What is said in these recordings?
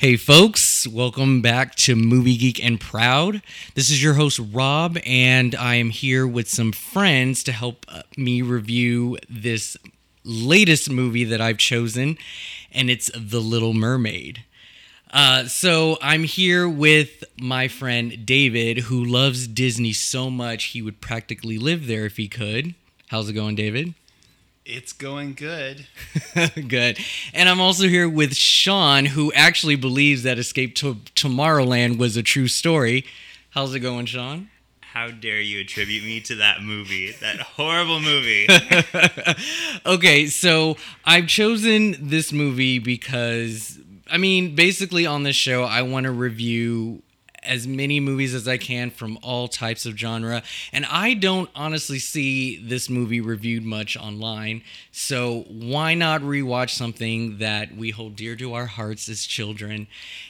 Hey, folks, welcome back to Movie Geek and Proud. This is your host, Rob, and I am here with some friends to help uh, me review this latest movie that I've chosen, and it's The Little Mermaid. Uh, so I'm here with my friend David, who loves Disney so much he would practically live there if he could. How's it going, David? It's going good. Good. And I'm also here with Sean, who actually believes that Escape to Tomorrowland was a true story. How's it going, Sean? How dare you attribute me to that movie? That horrible movie. okay, so I've chosen this movie because, I mean, basically on this show, I want to review as many movies as I can from all types of genre. And I don't honestly see this movie reviewed much online. So why not rewatch something that we hold dear to our hearts as children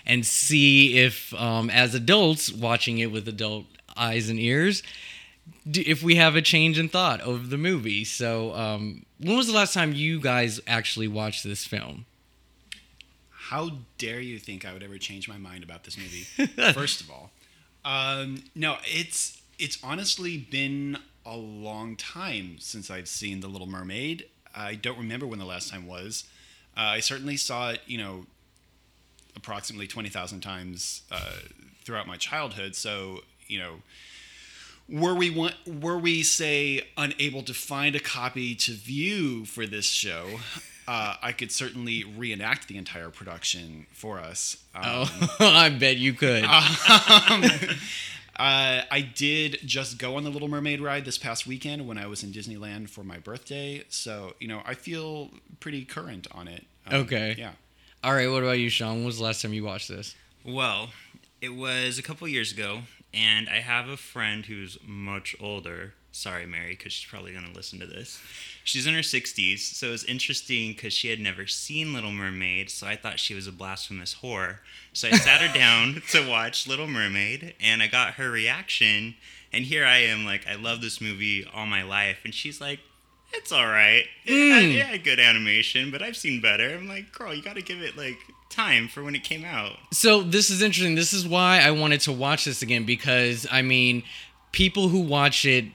and see if, um, as adults, watching it with adult eyes and ears, if we have a change in thought of the movie. So, um, when was the last time you guys actually watched this film? How dare you think I would ever change my mind about this movie? First of all, um, no, it's it's honestly been a long time since I've seen The Little Mermaid. I don't remember when the last time was. Uh, I certainly saw it, you know, approximately twenty thousand times uh, throughout my childhood. So, you know, were we want, were we say unable to find a copy to view for this show? Uh, I could certainly reenact the entire production for us. Um, Oh, I bet you could. um, uh, I did just go on the Little Mermaid ride this past weekend when I was in Disneyland for my birthday. So, you know, I feel pretty current on it. Um, Okay. Yeah. All right, what about you, Sean? When was the last time you watched this? well, it was a couple years ago, and I have a friend who's much older. Sorry, Mary, because she's probably going to listen to this. She's in her 60s, so it was interesting because she had never seen Little Mermaid, so I thought she was a blasphemous whore. So I sat her down to watch Little Mermaid, and I got her reaction. And here I am, like, I love this movie all my life. And she's like, it's all right. It, had, hmm. it had good animation, but I've seen better. I'm like, girl, you got to give it, like, time for when it came out. So this is interesting. This is why I wanted to watch this again because I mean, people who watch it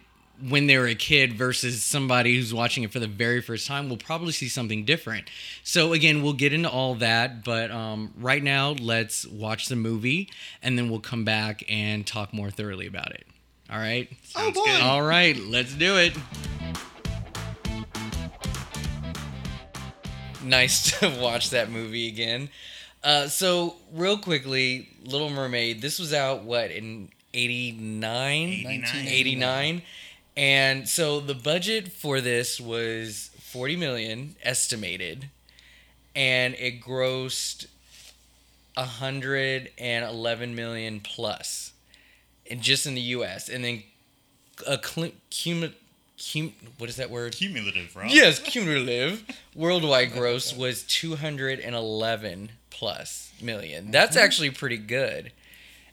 when they were a kid versus somebody who's watching it for the very first time will probably see something different. So again, we'll get into all that, but um, right now let's watch the movie and then we'll come back and talk more thoroughly about it. All right. Sounds good. All right, let's do it. Nice to watch that movie again. Uh, so, real quickly, Little Mermaid, this was out, what, in 89? 89. 89. And so the budget for this was 40 million estimated, and it grossed 111 million plus, and just in the U.S. And then a cl- cum- cum- what is that word? Cumulative, right? Yes, cumulative worldwide gross was 211 plus million. That's mm-hmm. actually pretty good.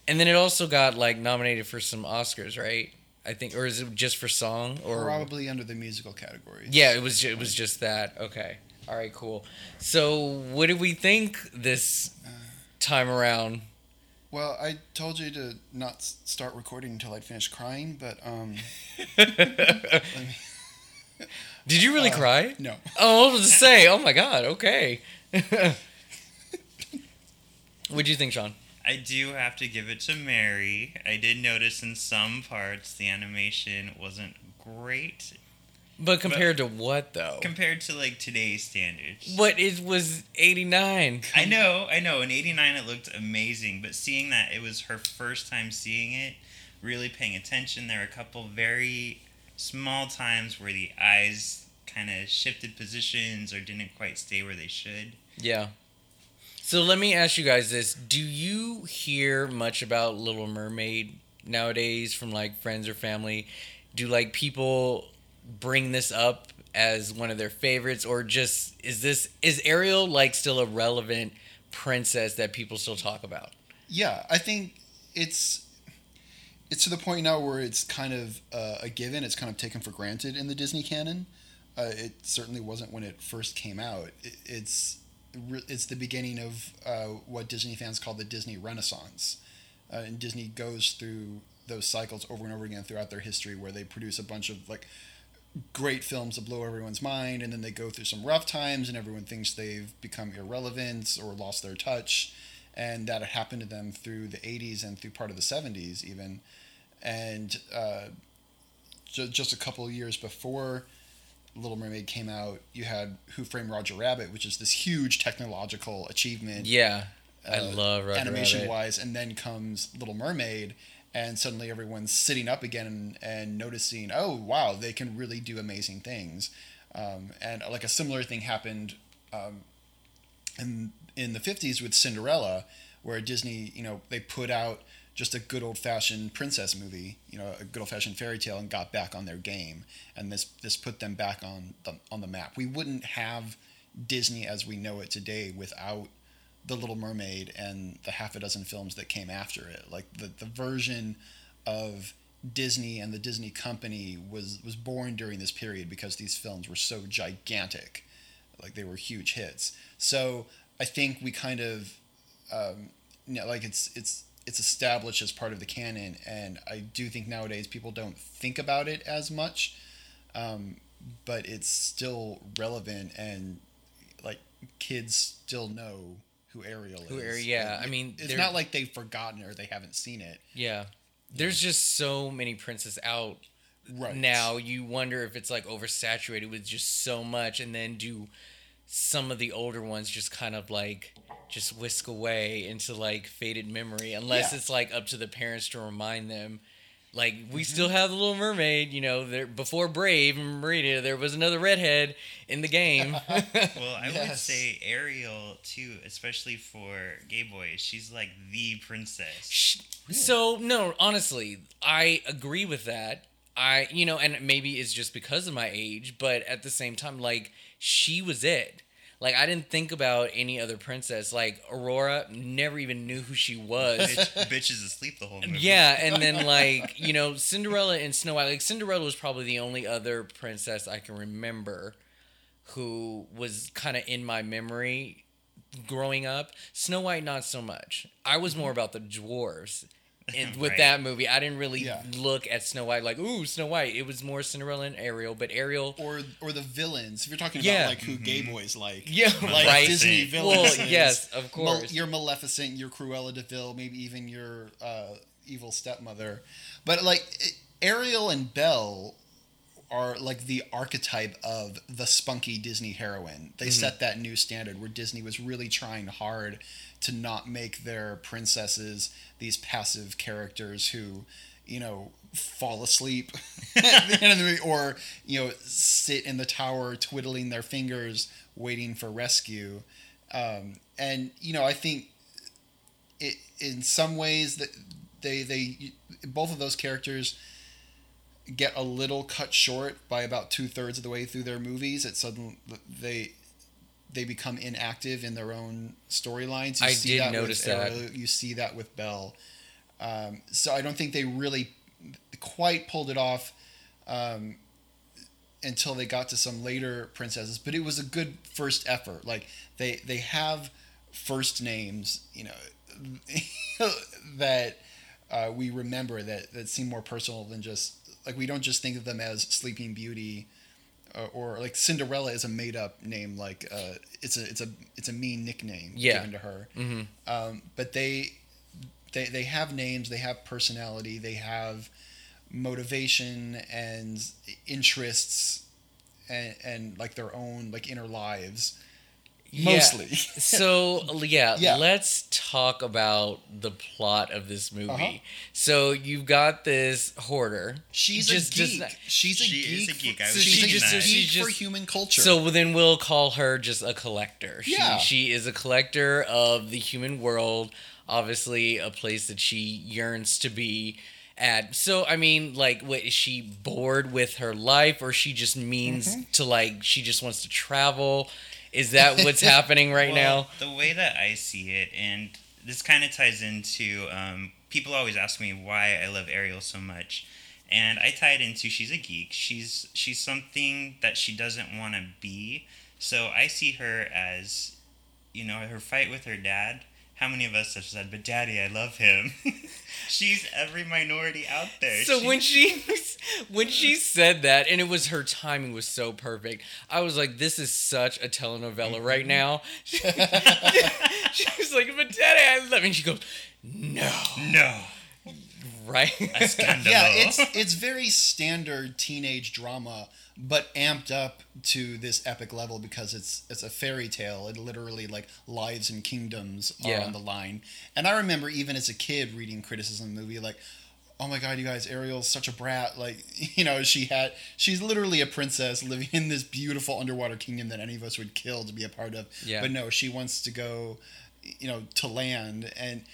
And then it also got like nominated for some Oscars, right? I think, or is it just for song? Or Probably under the musical category. yeah, it was. It was just that. Okay. All right. Cool. So, what did we think this time around? Well, I told you to not start recording until I'd finished crying, but um, me, Did you really Uh, cry? no. Oh, I was to say. Oh my God. Okay. What'd you think, Sean? I do have to give it to Mary. I did notice in some parts the animation wasn't great But compared to what though? compared to like today's standards. But it was 89. I know, I know. In '89, it looked amazing, but seeing that it was her first time seeing it, really paying attention, there were a couple very small times where the eyes kind of shifted positions or didn't quite stay where they should. Yeah. So let me ask you guys this: Do you hear much about Little Mermaid nowadays from like friends or family? Do like people bring this up as one of their favorites, or just is this is Ariel like still a relevant princess that people still talk about? yeah, I think it's it's to the point now where it's kind of uh, a given. It's kind of taken for granted in the Disney canon. Uh, it certainly wasn't when it first came out. It, it's it's the beginning of uh, what Disney fans call the Disney Renaissance. Uh, and Disney goes through those cycles over and over again throughout their history, where they produce a bunch of like great films that blow everyone's mind, and then they go through some rough times, and everyone thinks they've become irrelevant or lost their touch, and that happened to them through the '80s and through part of the '70s even, and uh, ju- just a couple of years before Little Mermaid came out, you had Who Framed Roger Rabbit, which is this huge technological achievement Yeah, I uh, love Roger animation Rabbit. wise, and then comes Little Mermaid, and suddenly everyone's sitting up again and, and noticing, oh wow, they can really do amazing things. Um, and like a similar thing happened um, in in the fifties with Cinderella, where Disney, you know, they put out just a good old fashioned princess movie, you know, a good old fashioned fairy tale, and got back on their game, and this this put them back on the on the map. We wouldn't have Disney as we know it today without the Little Mermaid and the half a dozen films that came after it. Like the, the version of Disney and the Disney company was was born during this period because these films were so gigantic, like they were huge hits. So I think we kind of, um, you know, like it's it's it's established as part of the canon, and I do think nowadays people don't think about it as much, um, but it's still relevant and like kids still know who Ariel Who is. Yeah, Like, I mean, it's not like they've forgotten or they haven't seen it. Yeah. There's just so many princess out Right now. You wonder if it's like oversaturated with just so much, and then do some of the older ones just kind of like just whisk away into like faded memory, unless Yeah. it's like up to the parents to remind them. Like we Mm-hmm. still have the Little Mermaid, you know. There before Brave and Merida, there was another redhead in the game. Well, I would Yes. say Ariel too, especially for gay boys. She's like the princess. Sh- So no, honestly, I agree with that. I you know, and maybe it's just because of my age, but at the same time, like she was it. Like I didn't think about any other princess. Like Aurora, never even knew who she was. Bitch, bitch is asleep the whole movie. yeah, and then like you know, Cinderella and Snow White. Like Cinderella was probably the only other princess I can remember who was kind of in my memory growing up. Snow White, not so much. I was more mm-hmm. about the dwarves. And with Right. that movie, I didn't really Yeah. look at Snow White like, ooh, Snow White. It was more Cinderella and Ariel, but Ariel, Or or the villains. If you're talking Yeah. about like who gay boys like. yeah, Like right. Disney Well, villains. Well, yes, of Mal- course. your Maleficent, your Cruella de Vil, maybe even your uh, evil stepmother. But like it- Ariel and Belle are like the archetype of the spunky Disney heroine. They set that new standard where Disney was really trying hard to not make their princesses these passive characters who, you know, fall asleep at the end of the movie or, you know, sit in the tower twiddling their fingers waiting for rescue. Um, and, you know, I think it, in some ways that they, they, both of those characters get a little cut short by about two thirds of the way through their movies. It suddenly they they become inactive in their own storylines. You I see did that notice with that. You see that with Belle. Um, so I don't think they really quite pulled it off um, until they got to some later princesses. But it was a good first effort. Like they they have first names, you know, that uh, we remember that that seem more personal than just like we don't just think of them as Sleeping Beauty. uh, Or, like Cinderella is a made up name, like uh, it's a it's a it's a mean nickname Yeah. given to her. Mhm. Um, but they they they have names, they have personality, they have motivation and interests, and, and like their own like inner lives. Yeah. Mostly. so yeah, Yeah. let's talk about the plot of this movie. Uh-huh. So you've got this hoarder. She's Just- a geek. not- she's a She geek. is a geek. I For, was she's thinking a that. geek She's for human culture. So then we'll call her just a collector. Yeah. She, she is a collector of the human world, obviously a place that she yearns to be at. So I mean, like, what is she bored with her life, or she just means Mm-hmm. to like she just wants to travel? Is that what's happening right Well, now? The way that I see it, and this kind of ties into um, people always ask me why I love Ariel so much, and I tie it into she's a geek. She's she's something that she doesn't want to be. So I see her as you know, her fight with her dad. How many of us have said, "But Daddy, I love him." She's every minority out there. So She- when she when she said that, and it was her timing was so perfect, I was like, "This is such a telenovela Mm-hmm. right now." she was like, "But Daddy, I love," and she goes, "No, no, right?" a yeah, it's it's very standard teenage drama, but amped up to this epic level because it's it's a fairy tale. It literally like lives and kingdoms are Yeah. on the line. And I remember even as a kid reading criticism of the movie like. Oh my God, you guys! Ariel's such a brat. Like, you know, she had, she's literally a princess living in this beautiful underwater kingdom that any of us would kill to be a part of. Yeah. But no, she wants to go, you know, to land. And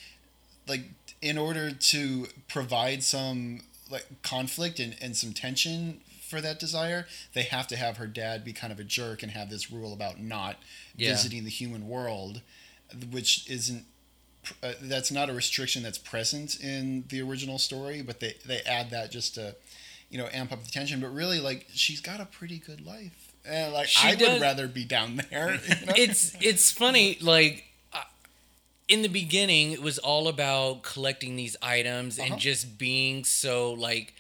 like in order to provide some like conflict and, and some tension for that desire they have to have her dad be kind of a jerk and have this rule about not Yeah. visiting the human world which isn't uh, that's not a restriction that's present in the original story but they they add that just to you know amp up the tension but really like she's got a pretty good life and like She i does. would rather be down there you know? it's it's funny like uh, in the beginning it was all about collecting these items Uh-huh. and just being so like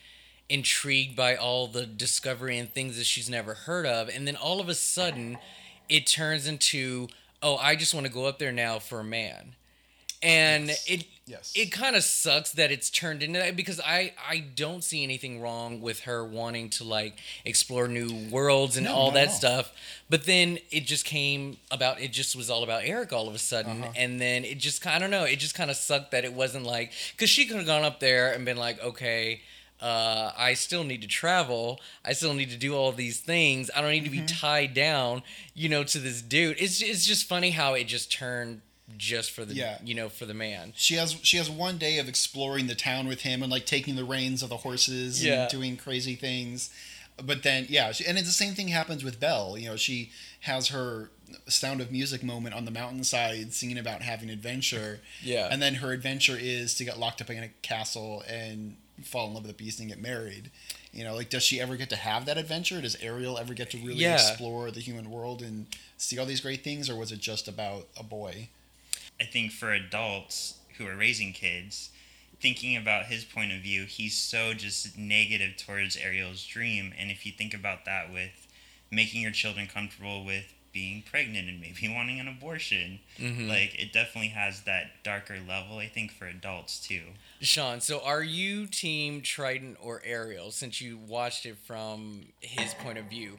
intrigued by all the discovery and things that she's never heard of and then all of a sudden it turns into oh i just want to go up there now for a man and Yes. it Yes. it kind of sucks that it's turned into that because I I don't see anything wrong with her wanting to like explore new worlds and No, all that all. stuff. But then it just came about it just was all about Eric all of a sudden Uh-huh. and then it just I don't know, it just kind of sucked that it wasn't like cuz she could have gone up there and been like, "Okay, uh, I still need to travel. I still need to do all these things. I don't need to be Mm-hmm. tied down, you know, to this dude." It's it's just funny how it just turned just for the Yeah. you know, for the man. she has she has one day of exploring the town with him and like taking the reins of the horses Yeah. and doing crazy things but then yeah she, and it's the same thing happens with belle you know she has her sound of music moment on the mountainside singing about having adventure Yeah. and then her adventure is to get locked up in a castle and fall in love with a beast and get married you know like does she ever get to have that adventure does ariel ever get to really Yeah. explore the human world and see all these great things or was it just about a boy I think for adults who are raising kids, thinking about his point of view, he's so just negative towards Ariel's dream. And if you think about that with making your children comfortable with being pregnant and maybe wanting an abortion, Mhm. like it definitely has that darker level, I think, for adults too. Sean, so are you team Triton or Ariel since you watched it from his point of view?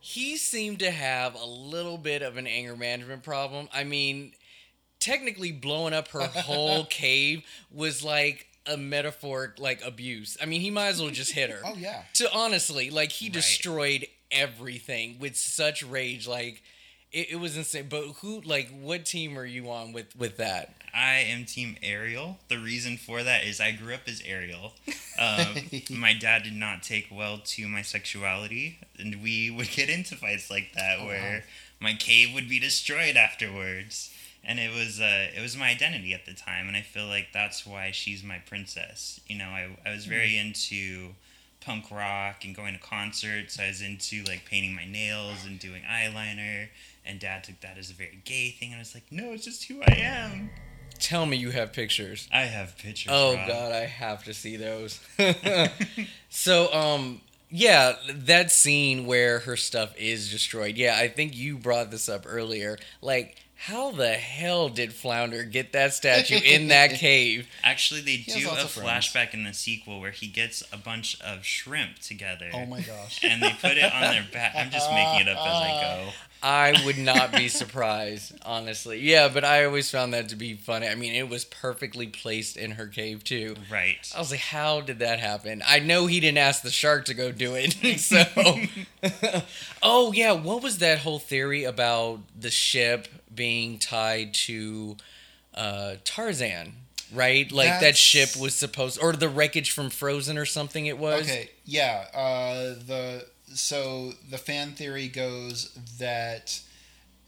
He seemed to have a little bit of an anger management problem. I mean, technically blowing up her whole cave was like a metaphoric like abuse. I mean, he might as well just hit her. oh yeah To honestly, like he Right. destroyed everything with such rage like it, it was insane. But who like what team are you on with with that? I am Team Ariel. The reason for that is I grew up as Ariel. Um, my dad did not take well to my sexuality, and we would get into fights like that Oh, where wow. my cave would be destroyed afterwards. And it was uh, it was my identity at the time, and I feel like that's why she's my princess. You know, I, I was very Hmm. into punk rock and going to concerts. I was into like painting my nails and doing eyeliner. And dad took that as a very gay thing, and I was like, no, it's just who I am. Tell me you have pictures. I have pictures. Oh Rob. god, I have to see those. so um yeah, that scene where her stuff is destroyed. Yeah, I think you brought this up earlier. Like how the hell did Flounder get that statue in that cave? Actually, they He has do lots a of friends. flashback in the sequel where he gets a bunch of shrimp together. oh my gosh And they put it on their back. I'm just making it up as I go. I would not be surprised, honestly. Yeah, but I always found that to be funny. I mean, it was perfectly placed in her cave too. Right. I was like, how did that happen? I know he didn't ask the shark to go do it. so, oh, yeah. What was that whole theory about the ship being tied to uh, Tarzan? Right? Like that ship was supposed, or the wreckage from Frozen or something it was? Okay, yeah. Uh, the so the fan theory goes that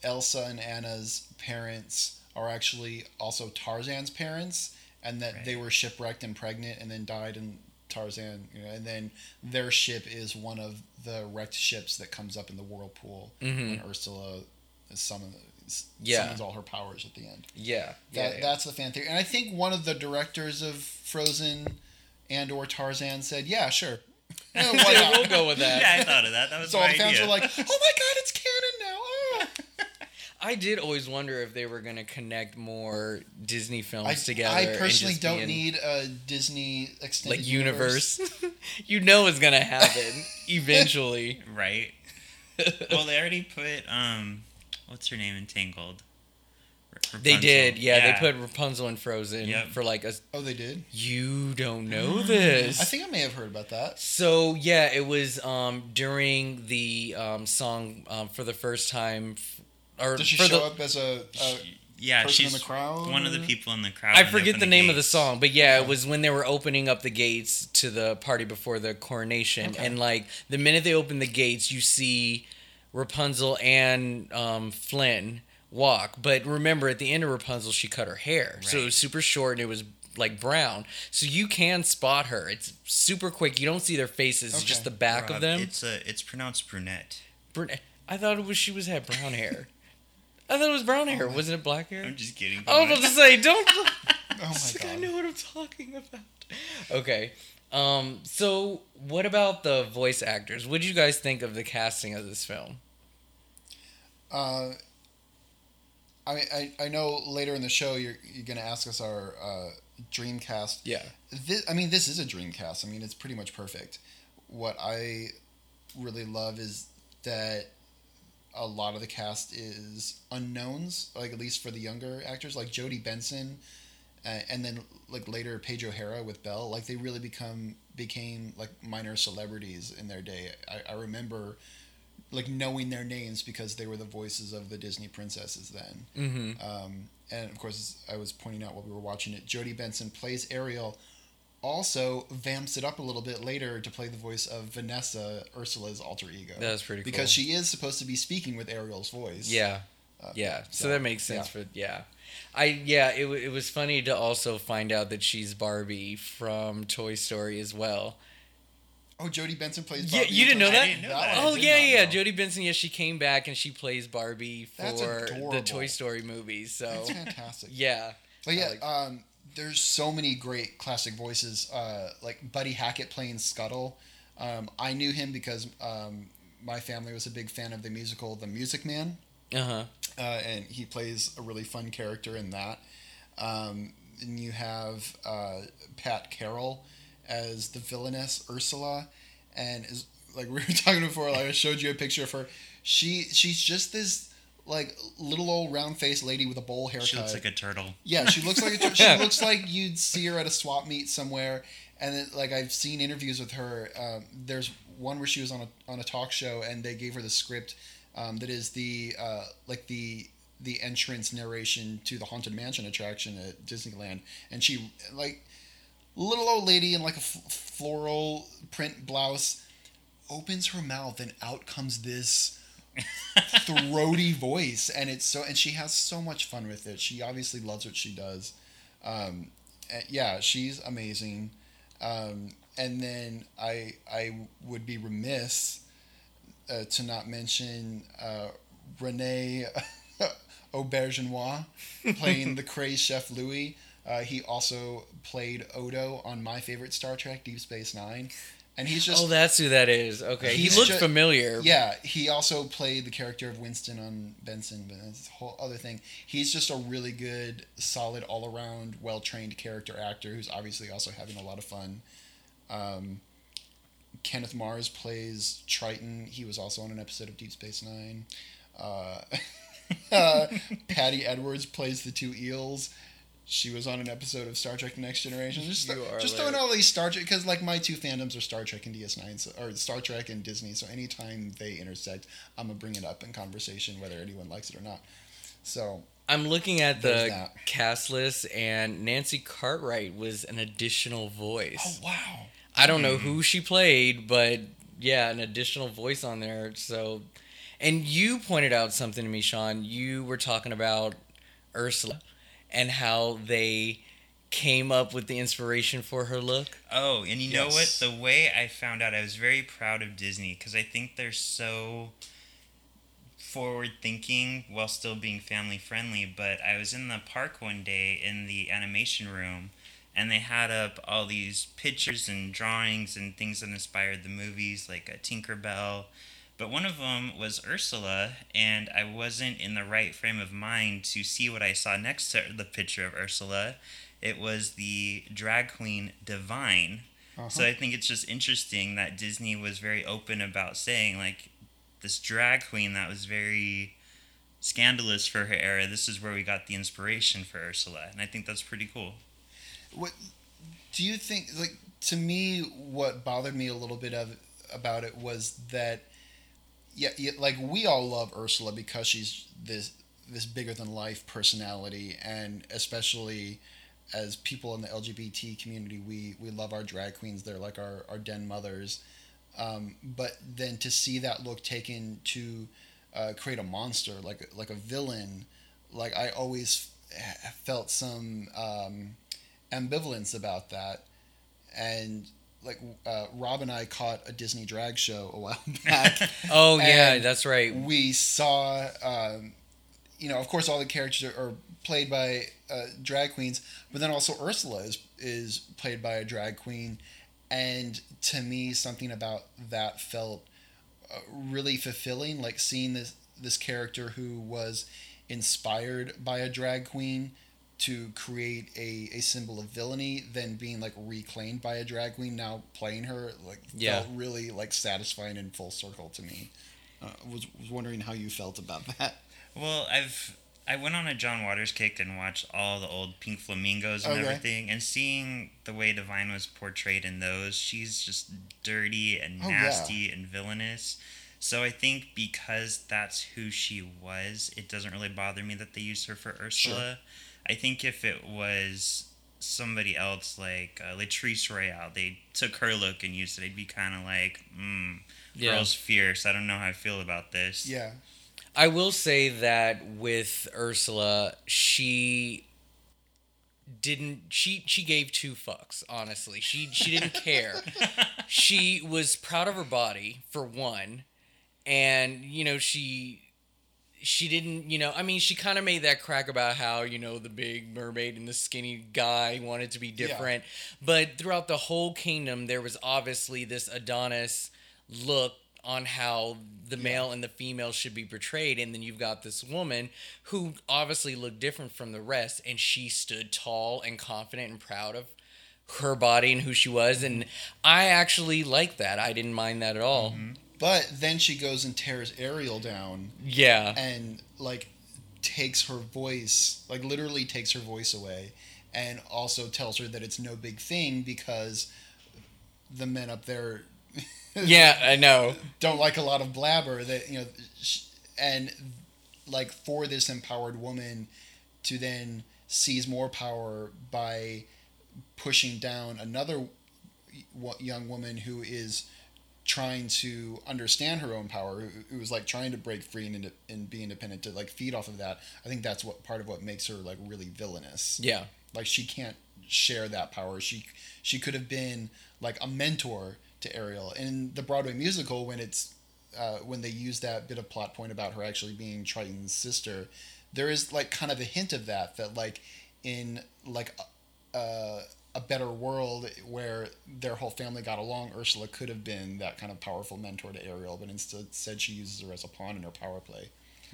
Elsa and Anna's parents are actually also Tarzan's parents, and that they were shipwrecked and pregnant, and then died in Tarzan. You know, and then their ship is one of the wrecked ships that comes up in the whirlpool Mhm. when Ursula summon, s- Yeah. summons all her powers at the end. Yeah, That, yeah, That's the fan theory, and I think one of the directors of Frozen and or Tarzan said, "Yeah, sure, Yeah, why yeah. not?" we'll go with that. Yeah, I thought of that. That was So my all the fans idea. were like, "Oh my god, it's canon now!" Oh. I did always wonder if they were gonna connect more Disney films I, together. I personally don't need a Disney extended like universe. you know it's gonna happen eventually. right. well, they already put um, what's her name in Tangled? R- They did, yeah, They put Rapunzel and Frozen Yep. for like a. Oh, they did. You don't know this. I think I may have heard about that. So yeah, it was um, during the um, song um, for the first time, f- or Does she for show the, up as a? a Yeah, person in she's the crowd? one of the people in the crowd. I forget open the name of the song, but yeah, Okay. it was when they were opening up the gates to the party before the coronation, Okay. and like the minute they open the gates, you see Rapunzel and um, Flynn walk. But remember, at the end of Rapunzel, she cut her hair, so it was super short and it was like brown, so you can spot her. It's super quick. You don't see their faces; it's just the back of them. It's a, it's pronounced brunette. Brun- I thought it was she was had brown hair. I thought it was brown hair. Wasn't it black hair? I'm just kidding. I was about to say, don't. Oh my god! I know what I'm talking about. Okay. Um. So, what about the voice actors? What did you guys think of the casting of this film? Uh, I, I I know later in the show you're you're gonna ask us our uh, dream cast. Yeah. This, I mean, this is a dream cast. I mean, it's pretty much perfect. What I really love is that a lot of the cast is unknowns, like at least for the younger actors, like Jodi Benson, uh, and then like later Paige O'Hara with Belle. Like they really become became like minor celebrities in their day. I, I remember like knowing their names because they were the voices of the Disney princesses then. Mm-hmm. Um, and of course, I was pointing out while we were watching it, Jodi Benson plays Ariel. Also, vamps it up a little bit later to play the voice of Vanessa, Ursula's alter ego. That's pretty cool. because she is supposed to be speaking with Ariel's voice. Yeah. Uh, Yeah. So, so, that makes sense for yeah. I yeah. It it was funny to also find out that she's Barbie from Toy Story as well. Oh, Jodi Benson plays. Yeah, Barbie you didn't know that? Didn't know that. Oh yeah, yeah. know. Jodi Benson, yeah, she came back and she plays Barbie for the. Toy Story movies. So That's fantastic. yeah, But yeah, like- um, there's so many great classic voices, uh, like Buddy Hackett playing Scuttle. Um, I knew him because um, my family was a big fan of the musical The Music Man, uh huh. Uh, and he plays a really fun character in that. Um, and you have uh, Pat Carroll as the villainess Ursula, and is like we were talking before. Like I showed you a picture of her. She she's just this like little old round faced lady with a bowl haircut. She looks like a turtle. Yeah, she looks like a, she looks like you'd see her at a swap meet somewhere. And like I've seen interviews with her. Um, there's one where she was on a on a talk show, and they gave her the script um, that is the uh, like the the entrance narration to the haunted mansion attraction at Disneyland, and she like little old lady in like a f- floral print blouse opens her mouth, and out comes this throaty voice. And it's so and she has so much fun with it. She obviously loves what she does. Um yeah she's amazing. Um and then i i would be remiss uh, to not mention uh renee aubergenois playing the crazed chef louis uh, he also played odo on my favorite star trek deep space nine and he's just Oh, that's who that is. Okay, he looked ju- familiar. yeah, he also played the character of Winston on Benson, but that's a whole other thing. He's just a really good, solid, all around, well trained character actor who's obviously also having a lot of fun. Um, Kenneth Mars plays Triton. He was also on an episode of Deep Space Nine. Uh, uh, Paddi Edwards plays the two eels. She was on an episode of Star Trek: The Next Generation. Just, are just throwing all these Star Trek because like my two fandoms are Star Trek and DS9, so, or Star Trek and Disney. So anytime they intersect, I'm gonna bring it up in conversation, whether anyone likes it or not. So I'm looking at the cast list, and Nancy Cartwright was an additional voice. oh wow, I don't know mm. who she played, but yeah, an additional voice on there. So, and you pointed out something to me, Sean. You were talking about Ursula and how they came up with the inspiration for her look. Oh, and you know what? The way I found out, I was very proud of Disney because I think they're so forward thinking while still being family friendly. But I was in the park one day in the animation room, and they had up all these pictures and drawings and things that inspired the movies, like a Tinkerbell. But one of them was Ursula, and I wasn't in the right frame of mind to see what I saw next to the picture of Ursula. It was the drag queen Divine. Uh-huh. So I think it's just interesting that Disney was very open about saying, like, this drag queen that was very scandalous for her era. This is where we got the inspiration for Ursula, and I think that's pretty cool. What do you think? Like to me, what bothered me a little bit of about it was that, yeah, yeah like we all love Ursula because she's this this bigger than life personality, and especially as people in the LGBT community, we we love our drag queens. They're like our our den mothers. Um, but then to see that look taken to uh, create a monster like like a villain, like I always felt some um, ambivalence about that, and like uh, Rob and I caught a Disney drag show a while back. Oh yeah, that's right. we saw, um, you know, of course, all the characters are, are played by uh, drag queens, but then also Ursula is is played by a drag queen, and to me, something about that felt uh, really fulfilling. Like seeing this this character who was inspired by a drag queen to create a, a symbol of villainy, then being like reclaimed by a drag queen now playing her, like Yeah. felt really like satisfying and full circle to me. Uh, was was wondering how you felt about that. Well, I've I went on a John Waters kick and watched all the old Pink Flamingos and Okay. everything, and seeing the way Divine was portrayed in those, she's just dirty and Oh, yeah. nasty and villainous. So I think because that's who she was, it doesn't really bother me that they used her for Ursula. I think if it was somebody else like uh, Latrice Royale, they took her look and used it, I'd be kind of like, mm, Yeah. girl's fierce. I don't know how I feel about this. Yeah, I will say that with Ursula, she didn't she she gave two fucks, honestly. She she didn't care. she was proud of her body for one, and you know, she she didn't, you know, I mean, she kind of made that crack about how, you know, the big mermaid and the skinny guy wanted to be different. But throughout the whole kingdom, there was obviously this Adonis look on how the male and the female should be portrayed. And then you've got this woman who obviously looked different from the rest, and she stood tall and confident and proud of her body and who she was. And I actually liked that. I didn't mind that at all. Mm-hmm. But then she goes and tears Ariel down Yeah. and like takes her voice, like literally takes her voice away, and also tells her that it's no big thing because the men up there Yeah, I know. don't like a lot of blabber that you know and like for this empowered woman to then seize more power by pushing down another young woman who is trying to understand her own power. Who- was like trying to break free and, and be independent to like feed off of that. I think that's what part of what makes her like really villainous. Yeah. like she can't share that power. She she could have been like a mentor to ariel. In the broadway musical when it's uh, when they use that bit of plot point about her actually being triton's sister there is like kind of a hint of that that like in like a, a, a better world where their whole family got along ursula could have been that kind of powerful mentor to ariel but instead said she uses her as a pawn in her power play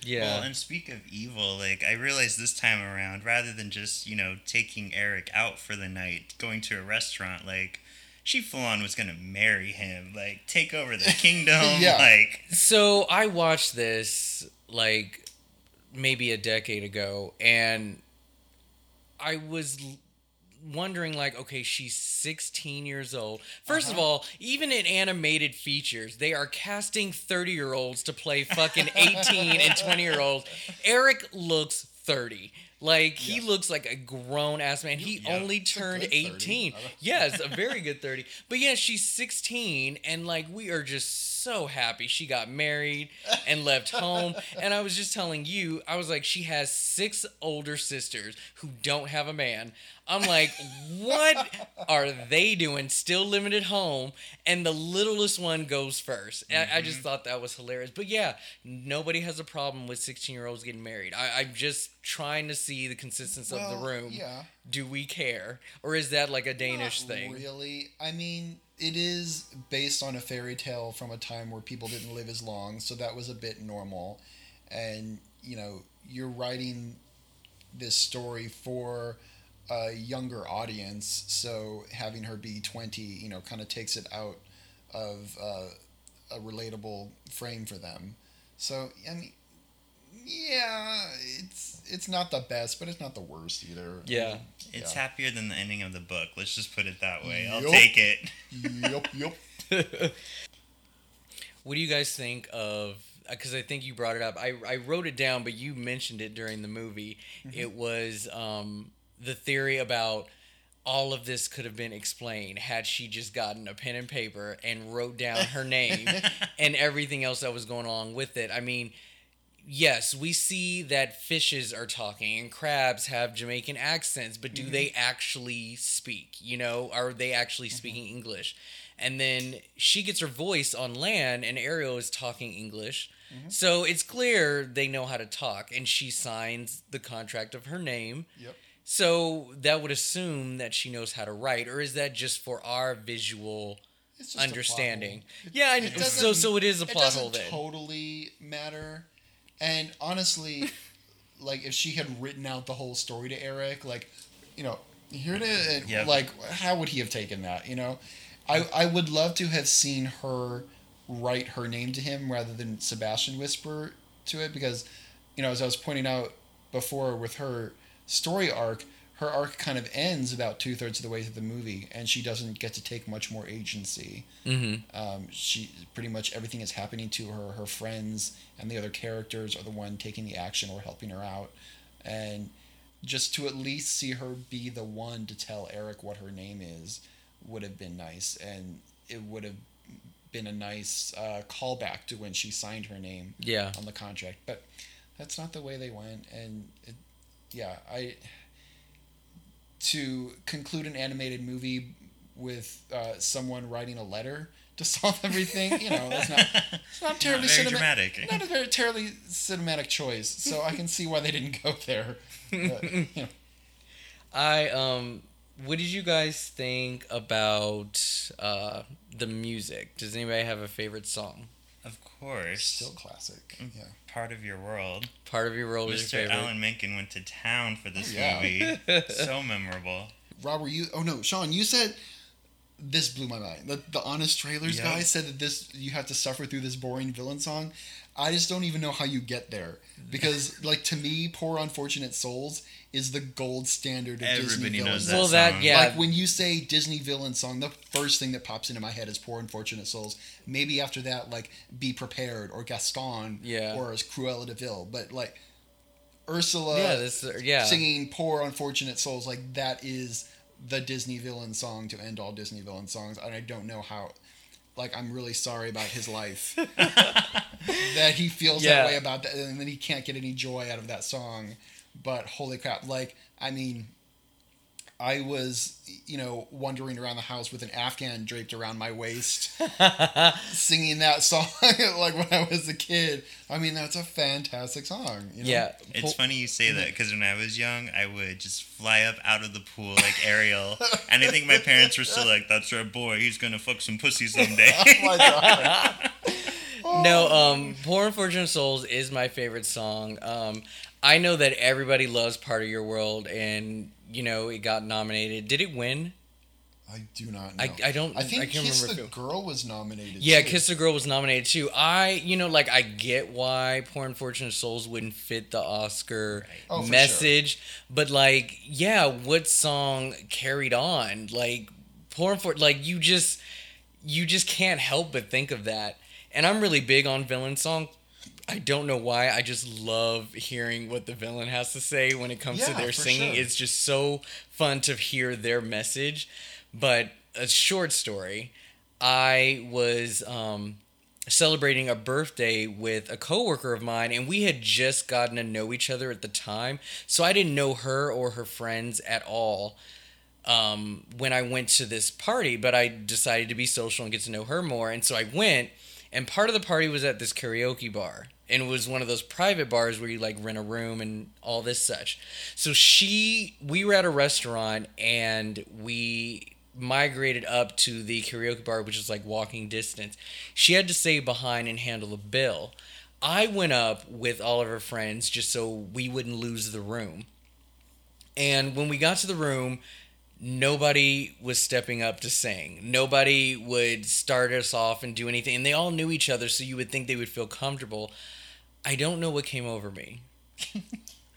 Yeah. Well, and speak of evil, like I realized this time around, rather than just you know taking Eric out for the night, going to a restaurant, like she full on was gonna marry him, like take over the kingdom, Yeah. like So I watched this like maybe a decade ago, and I was l- wondering, like, okay, she's 16 years old. 1st of uh-huh. all, even in animated features, they are casting 30 year olds to play fucking 18 and 20 year olds. Eric looks 30. Like he looks like a grown ass man. He Yeah. only turned good 30. 18. I don't- Yes, a very good 30. But yeah, she's 16 and like we are just so happy she got married and left home. And I was just telling you, I was like she has six older sisters who don't have a man. I'm like, what are they doing? Still living at home, and the littlest one goes 1st I, I just mm-hmm. thought that was hilarious. But yeah, nobody has a problem with 16 year olds getting married. I, I'm just trying to see the consistency of the room. Yeah. Do we care, or is that like a Danish Not thing? Really, I mean, it is based on a fairy tale from a time where people didn't live as long, so that was a bit normal. And you know, you're writing this story for a younger audience, so having her be 20, you know, kind of takes it out of uh, a relatable frame for them. So I mean, yeah, it's it's not the best, but it's not the worst either. Yeah. It's Yeah. happier than the ending of the book. Let's just put it that way. I'll Yup. take it. yup, yup. What do you guys think of? Because I think you brought it up. I, I wrote it down, but you mentioned it during the movie. It was um, the theory about all of this could have been explained had she just gotten a pen and paper and wrote down her name and everything else that was going along with it. I mean, yes, we see that fishes are talking and crabs have Jamaican accents, but do they actually speak? You know, are they actually speaking English? And then she gets her voice on land, and Ariel is talking English. So it's clear they know how to talk, and she signs the contract of her name. Yep. So that would assume that she knows how to write, or is that just for our visual understanding? Yeah, I, so so it is a plot hole then. totally matter. And honestly, like if she had written out the whole story to Eric, like, you know, here it is. Yep. Like, how would he have taken that? You know, I I would love to have seen her write her name to him rather than Sebastian whisper to it because, you know, as I was pointing out before with her story arc. Her arc kind of ends about two thirds of the way through the movie, and she doesn't get to take much more agency Mm-hmm. um, she pretty much everything is happening to her her friends and the other characters are the one taking the action or helping her out and just to at least see her be the one to tell eric what her name is would have been nice and it would have been a nice uh, callback to when she signed her name Yeah. on the contract but that's not the way they went and it, yeah i to conclude an animated movie with uh, someone writing a letter to solve everything you know that's not it's not terribly very cinema- dramatic. not a very terribly cinematic choice so i can see why they didn't go there but, you know, I um what did you guys think about uh the music? Does anybody have a favorite song? Of course. still classic Mm. yeah part of your world. Part of your your Mr. favorite. Alan Menken went to town for this Yeah. movie. so memorable. rob were you oh no sean you said this blew my mind the, the honest trailers Yeah. guy said that this you have to suffer through this boring villain song i just don't even know how you get there because like to me poor unfortunate souls is the gold standard of disney Everybody villain knows songs. that Well, that- song. yeah. Like when you say Disney villain song, the first thing that pops into my head is "Poor Unfortunate Souls." Maybe after that, like "Be Prepared" or Gaston, Yeah. or as Cruella de Vil. But like Ursula, yeah, this uh, yeah. singing "Poor Unfortunate Souls," like that is the Disney villain song to end all Disney villain songs. And I don't know how. Like I'm really sorry about his life that he feels Yeah. that way about that, and then he can't get any joy out of that song. But holy crap! Like I mean, I was, you know, wandering around the house with an Afghan draped around my waist, singing that song like when I was a kid. I mean, that's a fantastic song. You know? yeah. It's Pol- funny you say that because when I was young, I would just fly up out of the pool like Ariel, and I think my parents were still like, "That's our boy. He's gonna fuck some pussy someday." Oh my god. No, um, Poor Unfortunate Souls is my favorite song. Um, I know that everybody loves Part of Your World, and you know it got nominated. Did it win? I do not know. I, I don't. I think I can't Kiss remember. the Girl was nominated. yeah, too. Kiss the Girl was nominated too. I, you know, like I get why Poor Unfortunate Souls wouldn't fit the Oscar Oh, message, but like, yeah, what song carried on? Like, Poor Unfor- like you just, you just can't help but think of that. And I'm really big on villain song. I don't know why. I just love hearing what the villain has to say when it comes to their singing. sure. It's just so fun to hear their message. But a short story I was um, celebrating a birthday with a coworker of mine, and we had just gotten to know each other at the time. So I didn't know her or her friends at all um, when I went to this party, but I decided to be social and get to know her more. And so I went, and part of the party was at this karaoke bar. And it was one of those private bars where you like rent a room and all this such. So she, we were at a restaurant and we migrated up to the karaoke bar, which is like walking distance. She had to stay behind and handle the bill. I went up with all of her friends just so we wouldn't lose the room. And when we got to the room, nobody was stepping up to sing. Nobody would start us off and do anything. And they all knew each other, so you would think they would feel comfortable. I don't know what came over me.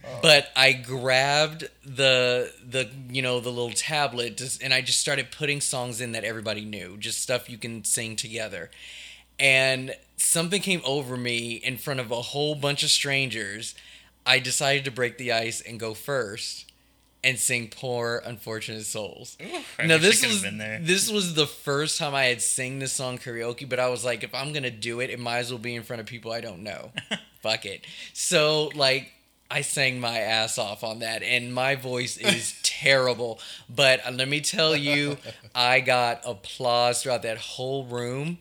Oh. But I grabbed the the you know the little tablet just, and I just started putting songs in that everybody knew, just stuff you can sing together. And something came over me in front of a whole bunch of strangers. I decided to break the ice and go first and sing "Poor Unfortunate Souls." I now this was this was the first time I had sing this song karaoke, but I was like, if I'm gonna do it, it might as well be in front of people I don't know. Fuck it. So like. I sang my ass off on that, and my voice is terrible. But uh, let me tell you, I got applause throughout that whole room,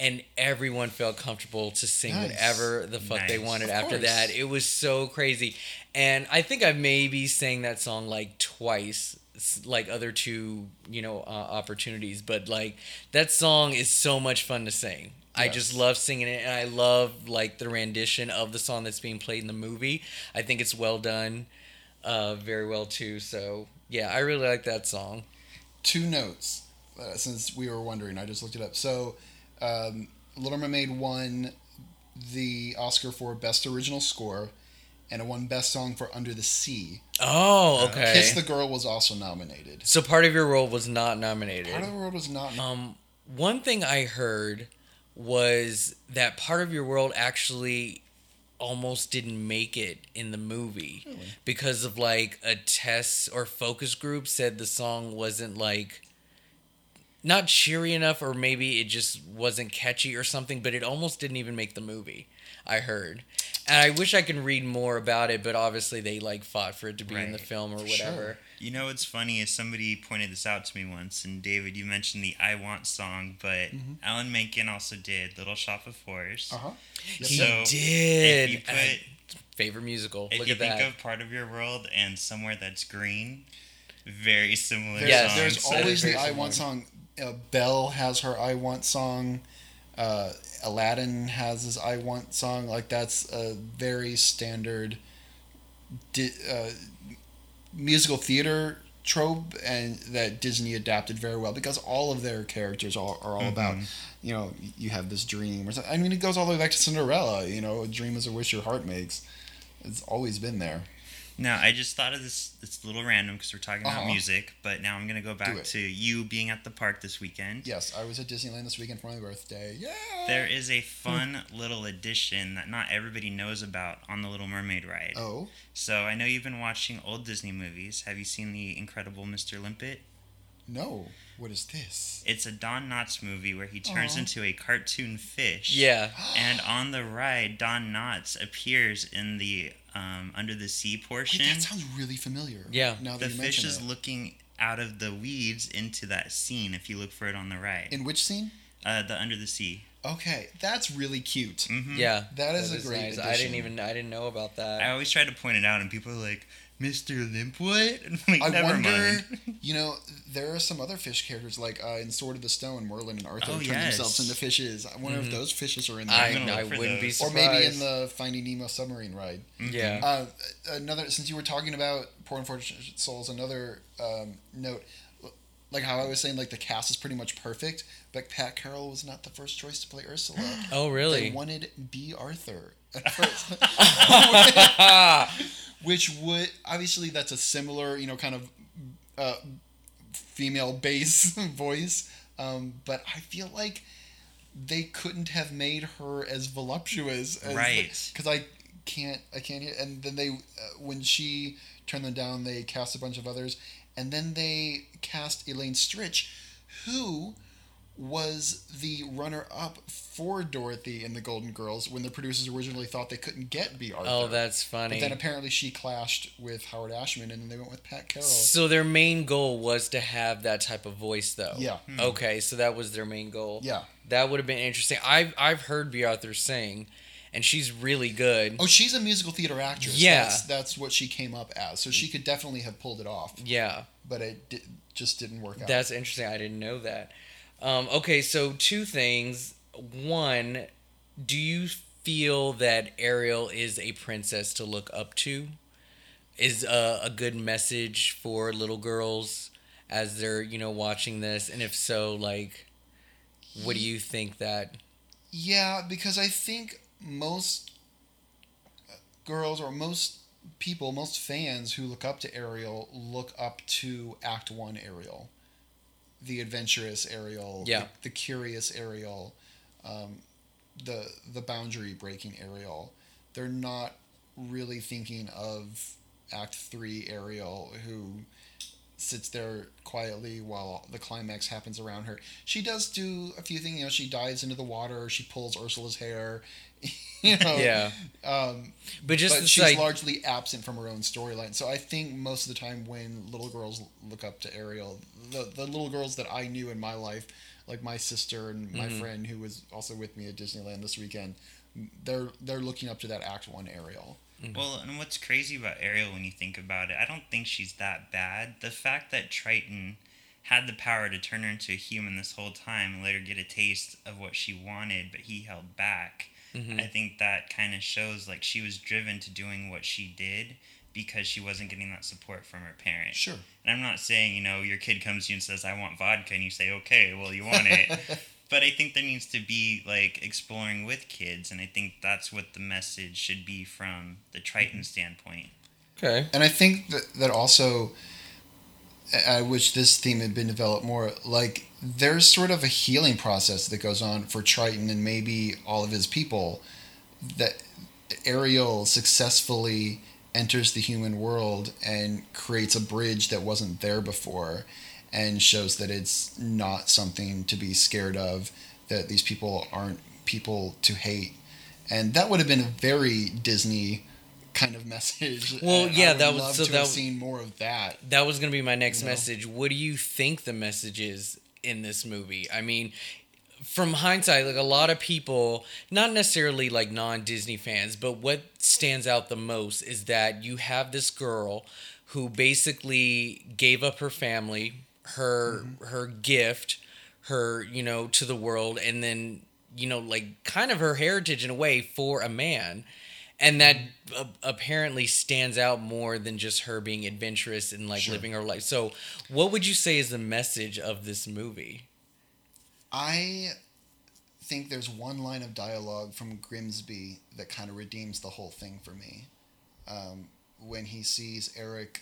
and everyone felt comfortable to sing Nice. whatever the fuck they wanted Of after course. that. It was so crazy. And I think I maybe sang that song like twice, like other two, you know, uh, opportunities. But like that song is so much fun to sing. I just love singing it, and I love like the rendition of the song that's being played in the movie. I think it's well done, uh, very well too. So yeah, I really like that song. Two notes, uh, since we were wondering. I just looked it up. So, um, Little Mermaid won the Oscar for Best Original Score, and it won Best Song for Under the Sea. Oh, okay. Kiss the Girl was also nominated. so part of your role was not nominated. Part of the World was not. Um, one thing I heard was that part of your world actually almost didn't make it in the movie because of like a test or focus group said the song wasn't like not cheery enough or maybe it just wasn't catchy or something but it almost didn't even make the movie i heard and i wish i could read more about it but obviously they like fought for it to be in the film or For whatever sure. You know what's funny is somebody pointed this out to me once, and David, you mentioned the "I Want" song, but Mm-hmm. Alan Menken also did "Little Shop of Horrors." Uh huh. he So, did If you And I- favorite musical if look you at think that of "Part of Your World" and "Somewhere That's Green," very similar. There's, Yes. songs. there's So- always the very I Want song. Uh, Belle has her I Want song. Uh, Aladdin has his I Want song. Like that's a very standard di- uh, musical theater trope, and that Disney adapted very well because all of their characters are, are all about. You know, you have this dream or something. I mean, it goes all the way back to Cinderella. You know, a dream is a wish your heart makes. It's always been there. Now, I just thought of this. It's a little random because we're talking about Uh-huh. music, but now I'm gonna go back to you being at the park this weekend. Yes, I was at Disneyland this weekend for my birthday. Yeah. There is a fun little addition that not everybody knows about on the Little Mermaid ride. Oh. So I know you've been watching old Disney movies. Have you seen the Incredible Mr. Limpet? No. What is this? It's a Don Knotts movie where he turns Aw. into a cartoon fish. yeah And on the ride, Don Knotts appears in the um, under the sea portion. Wait, that sounds really familiar. Yeah. Now that the you fish is it. looking out of the weeds into that scene. If you look for it on the right. In which scene? uh, the under the sea. Okay, that's really cute. hmm Yeah, That is a great I didn't even I didn't know about that. I always try to point it out, and people are like, "Mr. Limpwit." And I'm like, I never wonder. mind. You know, there are some other fish characters like uh, in Sword of the Stone, Merlin and Arthur Oh, turn yes. themselves into fishes. I wonder if those fishes are in there, I, I wouldn't be surprised. or maybe in the Finding Nemo submarine ride. yeah. Uh, another, since you were talking about Poor Unfortunate Souls, another um, note, like how I was saying, like the cast is pretty much perfect, but Pat Carroll was not the first choice to play Ursula. oh really? They wanted Bea Arthur at first. Which would obviously that's a similar, you know, kind of uh, female bass voice, um, but I feel like they couldn't have made her as voluptuous as Right. because I can't I can't hear and then they uh, when she turned them down they cast a bunch of others and then they cast Elaine Stritch who was the runner up for Dorothy in the Golden Girls when the producers originally thought they couldn't get Bea Arthur. Oh, that's funny. But then apparently she clashed with Howard Ashman and then they went with Pat Carroll. So their main goal was to have that type of voice, though. Yeah. Hmm. Okay, so that was their main goal. Yeah. That would have been interesting. I've I've heard Bea Arthur sing, and she's really good. Oh, she's a musical theater actress. Yeah. That's, that's what she came up as. So she could definitely have pulled it off, Yeah, but it di- just didn't work out. that's interesting. I didn't know that. Um, okay, so two things. One, do you feel that Ariel is a princess to look up to? Is a, a good message for little girls as they're you know watching this, and if so, like, what do you think that? Yeah, because I think most uh, girls or most people, most fans who look up to Ariel look up to Act One Ariel, the adventurous Ariel, Yeah. the, the curious Ariel, um, the the boundary breaking Ariel. They're not really thinking of Act Three Ariel, who sits there quietly while the climax happens around her. She does do a few things. You know, she dives into the water. She pulls Ursula's hair. you know, Yeah, Um, but just but she's like, largely absent from her own storyline. So I think most of the time when little girls look up to Ariel, the the little girls that I knew in my life, like my sister and my Mhm. friend who was also with me at Disneyland this weekend, they're they're looking up to that Act One Ariel. Well, and what's crazy about Ariel when you think about it, I don't think she's that bad. The fact that Triton had the power to turn her into a human this whole time and let her get a taste of what she wanted, but he held back. Mhm. I think that kind of shows like she was driven to doing what she did because she wasn't getting that support from her parents. Sure. And I'm not saying, you know, your kid comes to you and says, I want vodka, and you say, okay, well, you want it. but I think there needs to be like exploring with kids, and I think that's what the message should be from the Triton standpoint. okay. And I think that, that also, I wish this theme had been developed more. Like, there's sort of a healing process that goes on for Triton and maybe all of his people. That Ariel successfully enters the human world and creates a bridge that wasn't there before and shows that it's not something to be scared of, that these people aren't people to hate. And that would have been a very Disney kind of message. Well, and yeah, that was- so that have w- seen more of that. That was going to be my next You know? message. What do you think the message is in this movie? I mean, from hindsight, like a lot of people, not necessarily like non Disney fans, but what stands out the most is that you have this girl who basically gave up her family, her mm-hmm. her gift, her you know to the world, and then you know like kind of her heritage in a way for a man. And that uh, apparently stands out more than just her being adventurous and like Sure. living her life. So, what would you say is the message of this movie? I think there's one line of dialogue from Grimsby that kind of redeems the whole thing for me. Um, when he sees Eric,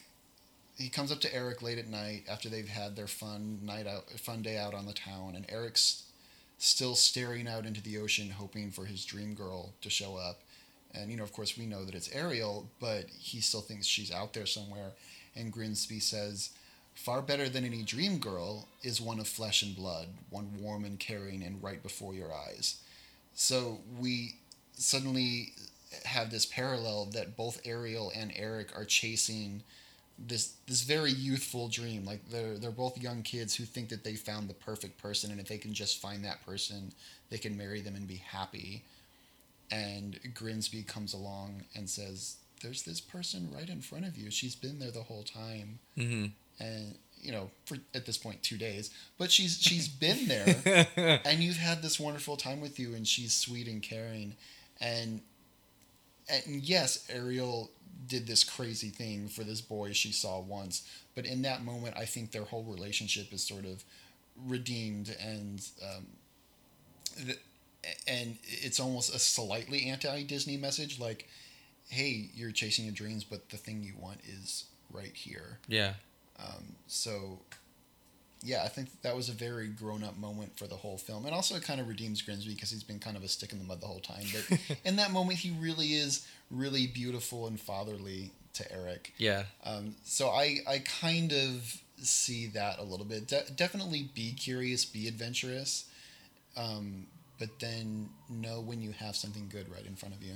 he comes up to Eric late at night after they've had their fun night out, fun day out on the town, and Eric's still staring out into the ocean, hoping for his dream girl to show up. And you know, of course, we know that it's Ariel, but he still thinks she's out there somewhere. And Grimsby says, Far better than any dream girl is one of flesh and blood, one warm and caring and right before your eyes. So we suddenly have this parallel that both Ariel and Eric are chasing this this very youthful dream. Like they're they're both young kids who think that they found the perfect person, and if they can just find that person, they can marry them and be happy. And Grimsby comes along and says, "There's this person right in front of you. She's been there the whole time." Mm-hmm. and you know for at this point two days but she's she's been there and you've had this wonderful time with you and she's sweet and caring and and yes ariel did this crazy thing for this boy she saw once but in that moment i think their whole relationship is sort of redeemed and um, th- and it's almost a slightly anti-disney message like hey you're chasing your dreams but the thing you want is right here Yeah. um, so yeah, I think that was a very grown up moment for the whole film. And also, it kind of redeems Grimsby because he's been kind of a stick in the mud the whole time. But in that moment, he really is really beautiful and fatherly to Eric. Yeah. Um, so I, I kind of see that a little bit. De- definitely be curious, be adventurous, um, but then know when you have something good right in front of you.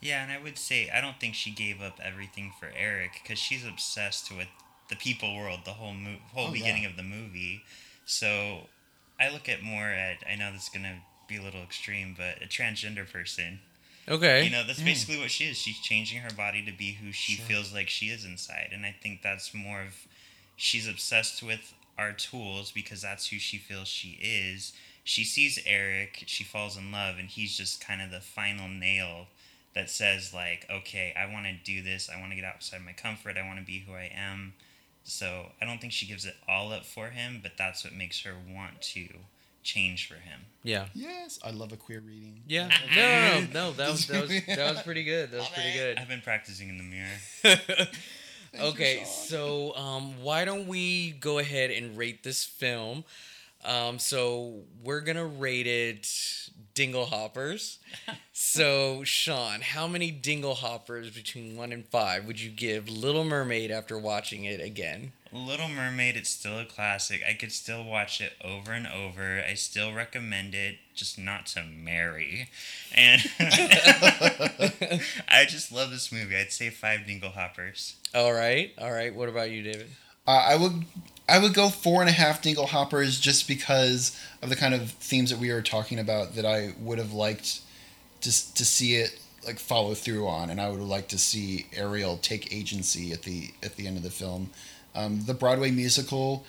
Yeah, and I would say I don't think she gave up everything for Eric because she's obsessed with the people world the whole mo- whole Oh, beginning yeah. of the movie. So I look at more at I know this is gonna be a little extreme, but a transgender person. Okay. You know, that's hmm. basically what she is. She's changing her body to be who she feels like she is inside, and I think that's more of she's obsessed with our tools because that's who she feels she is. She sees Eric, she falls in love, and he's just kind of the final nail that says like, okay, I want to do this. I want to get outside my comfort. I want to be who I am. So I don't think she gives it all up for him, but that's what makes her want to change for him. yeah. Yes, I love a queer reading. Yeah. No, no, no, no. That was that was that was pretty good. That was pretty good. I've been practicing in the mirror. okay, so um, why don't we go ahead and rate this film? Um, so we're gonna rate it Dingle Hoppers. so Sean, how many Dingle Hoppers between one and five would you give Little Mermaid after watching it again? Little Mermaid, it's still a classic. I could still watch it over and over. I still recommend it, just not to marry. And I just love this movie. I'd say five Dingle Hoppers. All right, all right. What about you, David? Uh, I would I would go four and a half Dingle Hoppers just because of the kind of themes that we are talking about that I would have liked to to see it like follow through on, and I would like to see Ariel take agency at the at the end of the film. Um, the Broadway musical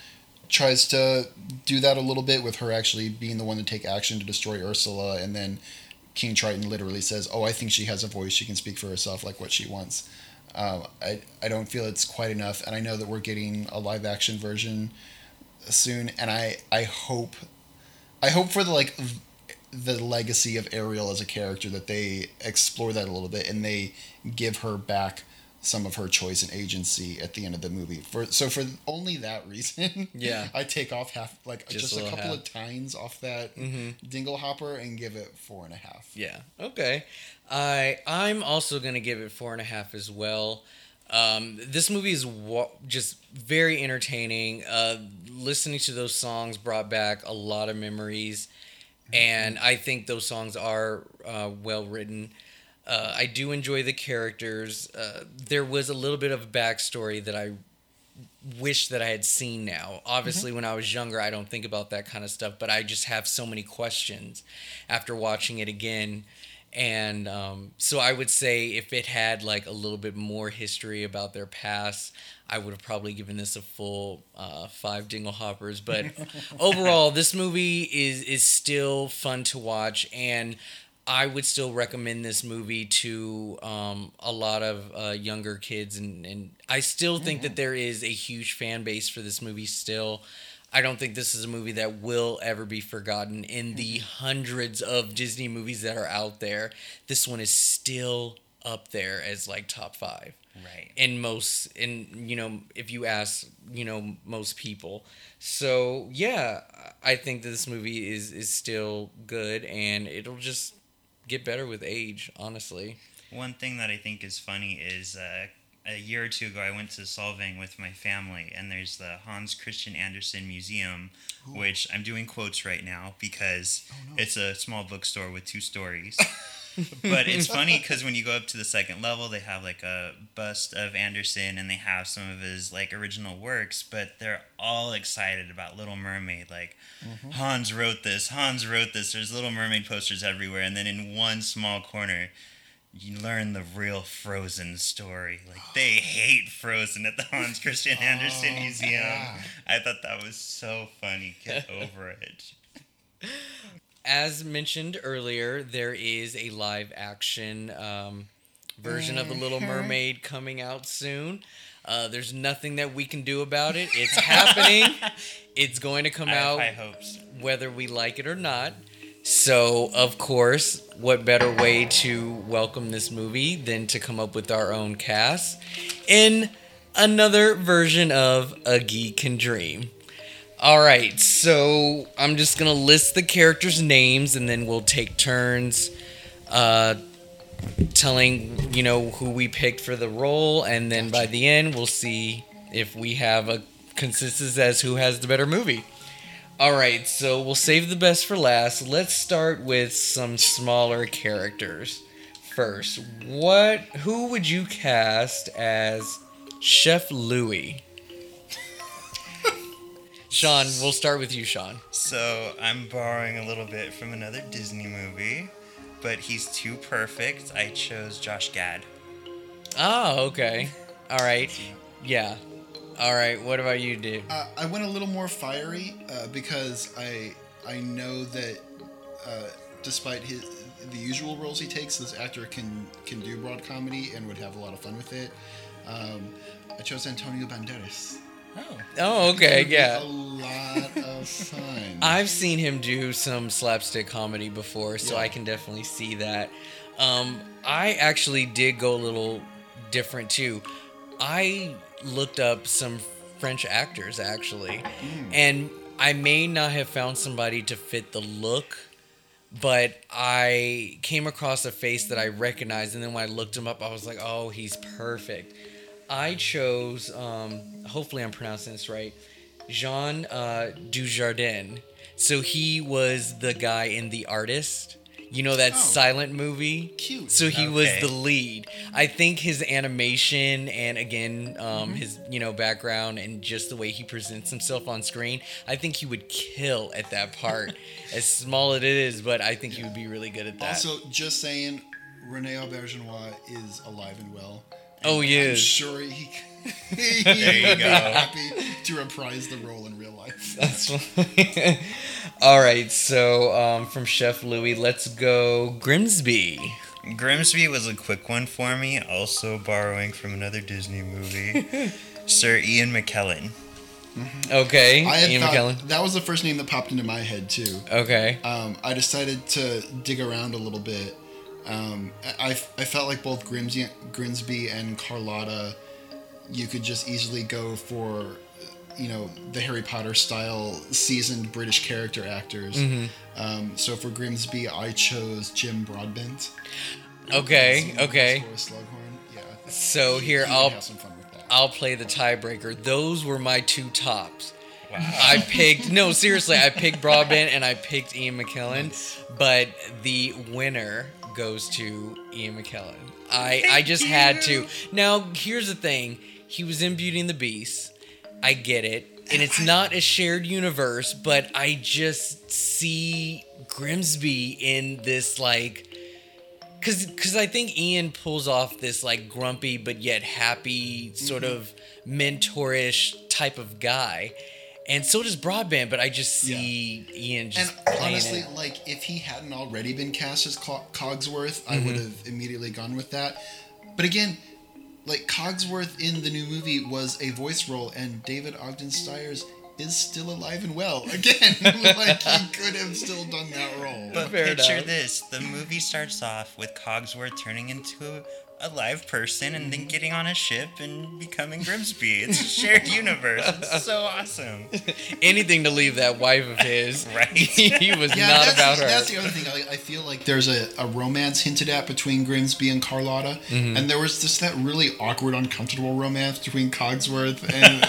tries to do that a little bit with her actually being the one to take action to destroy Ursula, and then King Triton literally says, "Oh, I think she has a voice; she can speak for herself, like what she wants." Um, I I don't feel it's quite enough, and I know that we're getting a live action version soon, and I I hope I hope for the like v- the legacy of Ariel as a character that they explore that a little bit and they give her back some of her choice and agency at the end of the movie. For so for only that reason, Yeah. I take off half like Just just, a a couple half. of tines off that Mm-hmm. dingle hopper and give it four and a half. Yeah. Okay. I I'm also gonna give it four and a half as well. Um, this movie is wa- just very entertaining. Uh, listening to those songs brought back a lot of memories, and I think those songs are uh, well written. Uh, I do enjoy the characters. Uh, there was a little bit of a backstory that I wish that I had seen now. Obviously, when I was younger, I don't think about that kind of stuff, but I just have so many questions after watching it again. And um, so I would say if it had like a little bit more history about their past, I would have probably given this a full uh, five dingle hoppers. But overall, this movie is is still fun to watch, and I would still recommend this movie to um, a lot of uh, younger kids, and, and I still think that there is a huge fan base for this movie still. I don't think this is a movie that will ever be forgotten in the hundreds of Disney movies that are out there. This one is still up there as like top five Right. in most in you know if you ask you know most people so yeah i think that this movie is is still good and it'll just get better with age honestly One thing that I think is funny is uh, a year or two ago, I went to Solvang with my family, and there's the Hans Christian Andersen Museum, which I'm doing quotes right now because oh, it's a small bookstore with two stories. but it's funny because when you go up to the second level, they have like a bust of Andersen and they have some of his like original works, but they're all excited about Little Mermaid. Like mm-hmm. Hans wrote this, Hans wrote this. There's Little Mermaid posters everywhere, and then in one small corner, you learn the real Frozen story. Like they hate Frozen at the Hans Christian Andersen Oh, Museum. yeah. I thought that was so funny. Get over it. as mentioned earlier there is a live action um, version of the little mermaid coming out soon uh, there's nothing that we can do about it it's happening it's going to come I out high hopes. whether we like it or not. So, of course, what better way to welcome this movie than to come up with our own cast in another version of A Geek Can Dream? All right, so I'm just gonna list the characters' names, and then we'll take turns, uh, telling you know who we picked for the role, and then by the end we'll see if we have a consensus as who has the better movie. All right, so we'll save the best for last. Let's start with some smaller characters first. What? Who would you cast as Chef Louis? Sean, we'll start with you, Sean. So I'm borrowing a little bit from another Disney movie, but he's too perfect. I chose Josh Gad. Oh, okay. All right. Yeah. All right. What about you, dude? Uh, I went a little more fiery uh, because I I know that uh, despite his the usual roles he takes, this actor can can do broad comedy and would have a lot of fun with it. Um, I chose Antonio Banderas. Oh. Oh, okay. It Yeah. a lot of fun. I've seen him do some slapstick comedy before, so Yeah. I can definitely see that. Um, I actually did go a little different too. I looked up some French actors actually, and I may not have found somebody to fit the look, but I came across a face that I recognized, and then when I looked him up, I was like, oh, he's perfect. I chose, um, hopefully I'm pronouncing this right, Jean uh, Dujardin. So he was the guy in The Artist. You know that Oh. silent movie? Cute. So he was the lead. I think his animation and again um, Mm-hmm. his you know background and just the way he presents himself on screen, I think he would kill at that part. as small as it is, but I think he would be really good at that. Also, just saying, Rene Auberjonois is alive and well. Oh, he I'm sure he. he would be. Happy to reprise the role in real life. That's why- All right, so um, from Chef Louis, let's go Grimsby. Grimsby was a quick one for me, also borrowing from another Disney movie. Sir Ian McKellen. Okay, I Ian thought, McKellen. that was the first name that popped into my head too. Okay, Um, I decided to dig around a little bit. Um, I, I felt like both Grimsby, Grimsby and Carlotta, you could just easily go for, you know, the Harry Potter style seasoned British character actors. Mm-hmm. Um, so for Grimsby, I chose Jim Broadbent. okay, okay. Slughorn. Yeah. So He- here he I'll have some fun with that. I'll play the tiebreaker. Those were my two tops. Wow. I picked no seriously. I picked Broadbent and I picked Ian McKellen, but the winner goes to Ian McKellen. I I just had to. Now here's the thing: he was in Beauty and the Beast. I get it, and it's not a shared universe, but I just see Grimsby in this like. Cause, cause I think Ian pulls off this like grumpy but yet happy sort of mentorish type of guy, and so does Broadbent. But I just see Ian And just playing honestly, it. like if he hadn't already been cast as Cogsworth, I Mm-hmm. would have immediately gone with that. But again, like Cogsworth in the new movie was a voice role, and David Ogden Stiers is still alive and well. Again, like he could have still done that role. But Fair picture enough. this: the movie starts off with Cogsworth turning into a live person and then getting on a ship and becoming Grimsby. It's a shared universe. It's so awesome. Anything to leave that wife of his. Right. he was yeah, not about the, her. that's the other thing. I, I feel like there's a, a romance hinted at between Grimsby and Carlotta, Mm-hmm. and there was just that really awkward, uncomfortable romance between Cogsworth and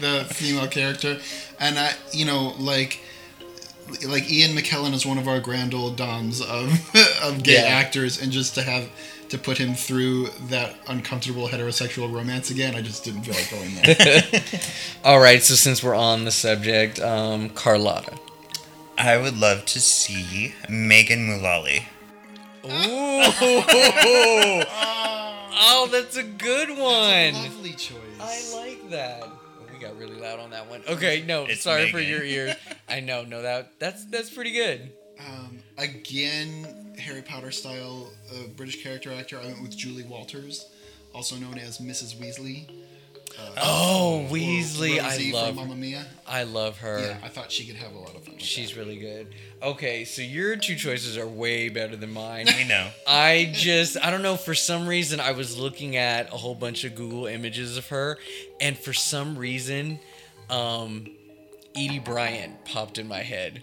the, the female character, and I, you know, like. Like Ian McKellen is one of our grand old dons of of gay Yeah. actors, and just to have to put him through that uncomfortable heterosexual romance again, I just didn't feel like going there. All right, so since we're on the subject, um, Carlotta. I would love to see Megan Mullally. Ooh. oh, that's a good one. Lovely choice. I like that. Oh, we got really loud on that one. Okay, no, It's sorry for your ears. I know, no, that that's that's pretty good. Um, again, Harry Potter style uh, British character actor. I went with Julie Walters, also known as Mrs. Weasley. Oh, or Weasley, I love, Mamma Mia. I love her. Yeah, I thought she could have a lot of fun. With She's that. really good. Okay, so your two choices are way better than mine. We know. I just, I don't know, for some reason, I was looking at a whole bunch of Google images of her, and for some reason, um, Aidy Bryant popped in my head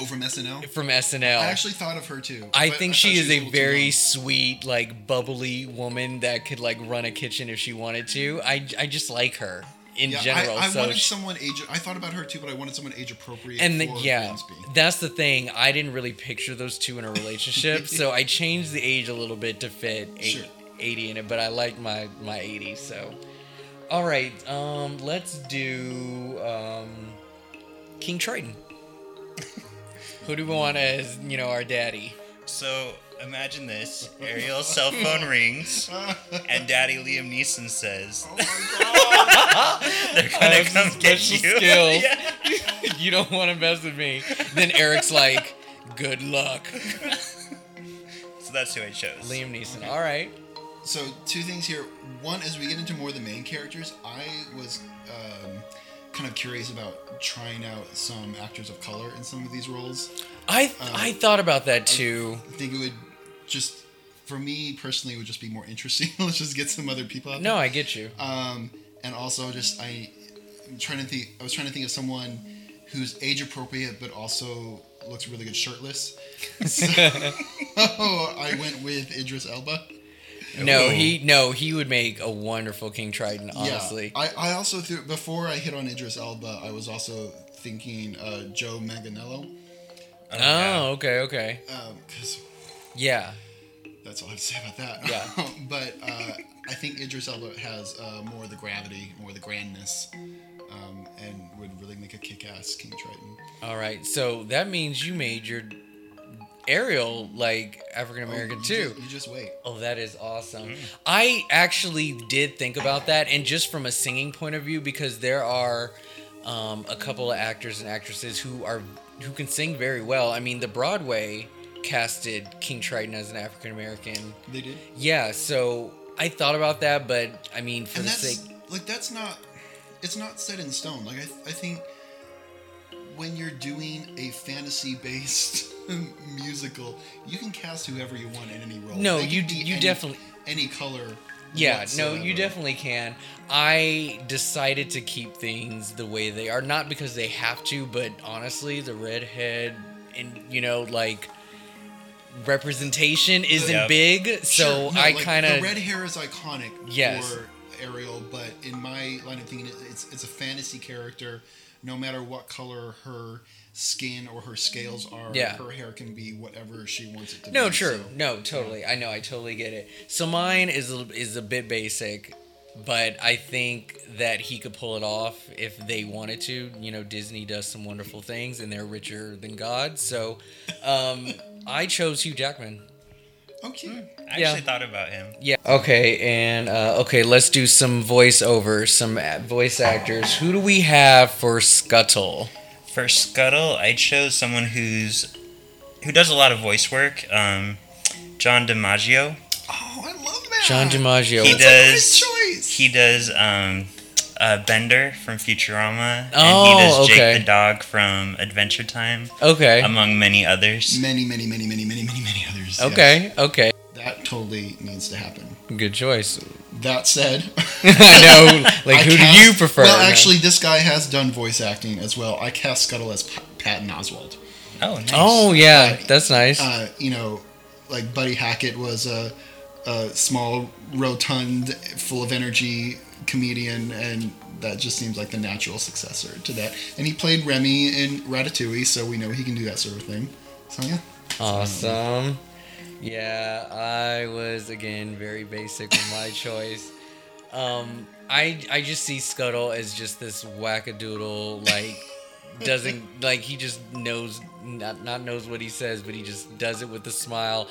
Oh, from SNL. from SNL. I actually thought of her too. I think thought she is a very sweet, like bubbly woman that could like run a kitchen if she wanted to. I, I just like her in Yeah, general. I, I so wanted she- someone age. I thought about her too, but I wanted someone age appropriate. and the, yeah, Grimsby. that's the thing. I didn't really picture those two in a relationship, so I changed the age a little bit to fit eight, Sure. 80 in it. But I like my my 80, so. All right, um, let's do um, King Triton. Who do we want as you know our daddy? So imagine this: Ariel's cell phone rings, and Daddy Liam Neeson says, "They're gonna Oh, come get special you." skills. Yeah. you don't want to mess with me. Then Eric's like, good luck. So that's who I chose. Liam Neeson. All right. So two things here. One, as we get into more of the main characters, I was um, kind of curious about trying out some actors of color in some of these roles. I I thought about that too. I think it would just, for me personally, it would just be more interesting. Let's just get some other people out No, there. I get you. Um, and also just I, I'm trying to think. I was trying to think of someone who's age appropriate but also looks really good shirtless. So I went with Idris Elba. No, Ooh. he no, he would make a wonderful King Triton. Honestly. Yeah, I, I also threw before I hit on Idris Elba, I was also thinking uh, Joe Manganiello Oh, yeah. okay, okay. because Yeah. that's all I have to say about that. Yeah. but uh, I think Idris Elba has uh, more of the gravity, more of the grandness, um, and would really make a kick-ass King Triton. All right. So that means you made your Ariel like African American Oh, too. Just, you just wait. Oh, that is awesome. I actually did think about that, and just from a singing point of view, because there are um, a couple of actors and actresses who are who can sing very well. I mean, the Broadway casted King Triton as an African American. They did. Yeah, so I thought about that, but I mean, for and the sake, like that's not it's not set in stone like i, I think when you're doing a fantasy based musical you can cast whoever you want in any role No, They can you- be you any- definitely- any color yeah, no, you definitely can. I decided to keep things the way they are, not because they have to, but honestly, the redhead and you know, like representation isn't Yep. big, so Sure, no, I like, kind the of red hair is iconic Yes. for ariel but in my line of thinking it's it's a fantasy character no matter what color her skin or her scales are Yeah. her hair can be whatever she wants it to No, be No, true. so- No, totally. I know. I totally get it. So mine is a, is a bit basic, but I think that he could pull it off if they wanted to. You know, Disney does some wonderful things, and they're richer than God. So, um, I chose Hugh Jackman. Okay I Yeah. actually thought about him. Yeah. Okay, and uh, okay, let's do some voiceovers, some voice actors. Who do we have for Scuttle? For Scuttle, I chose someone who's who does a lot of voice work. Um, John DiMaggio. Oh, I love that. John DiMaggio. He That's a great does. choice. He does um, uh, Bender from Futurama, Oh, and he does okay. Jake the dog from Adventure Time, Okay. among many others. Many, many, many, many, many, many, many others. yes. okay. Okay. That totally needs to happen. Good choice. That said, I know. Like, I who cast- do you prefer? Well, actually, this guy has done voice acting as well. I cast Scuttle as Pa- Patton Oswalt. Oh, nice. Oh yeah, that's nice. Uh, you know, like Buddy Hackett was a, a small, rotund, full of energy comedian, and that just seems like the natural successor to that. And he played Remy in Ratatouille, so we know he can do that sort of thing. So yeah. Awesome. Yeah, I was again very basic with my choice. Um, I I just see Scuttle as just this wackadoodle, like doesn't like he just knows not not knows what he says, but he just does it with a smile.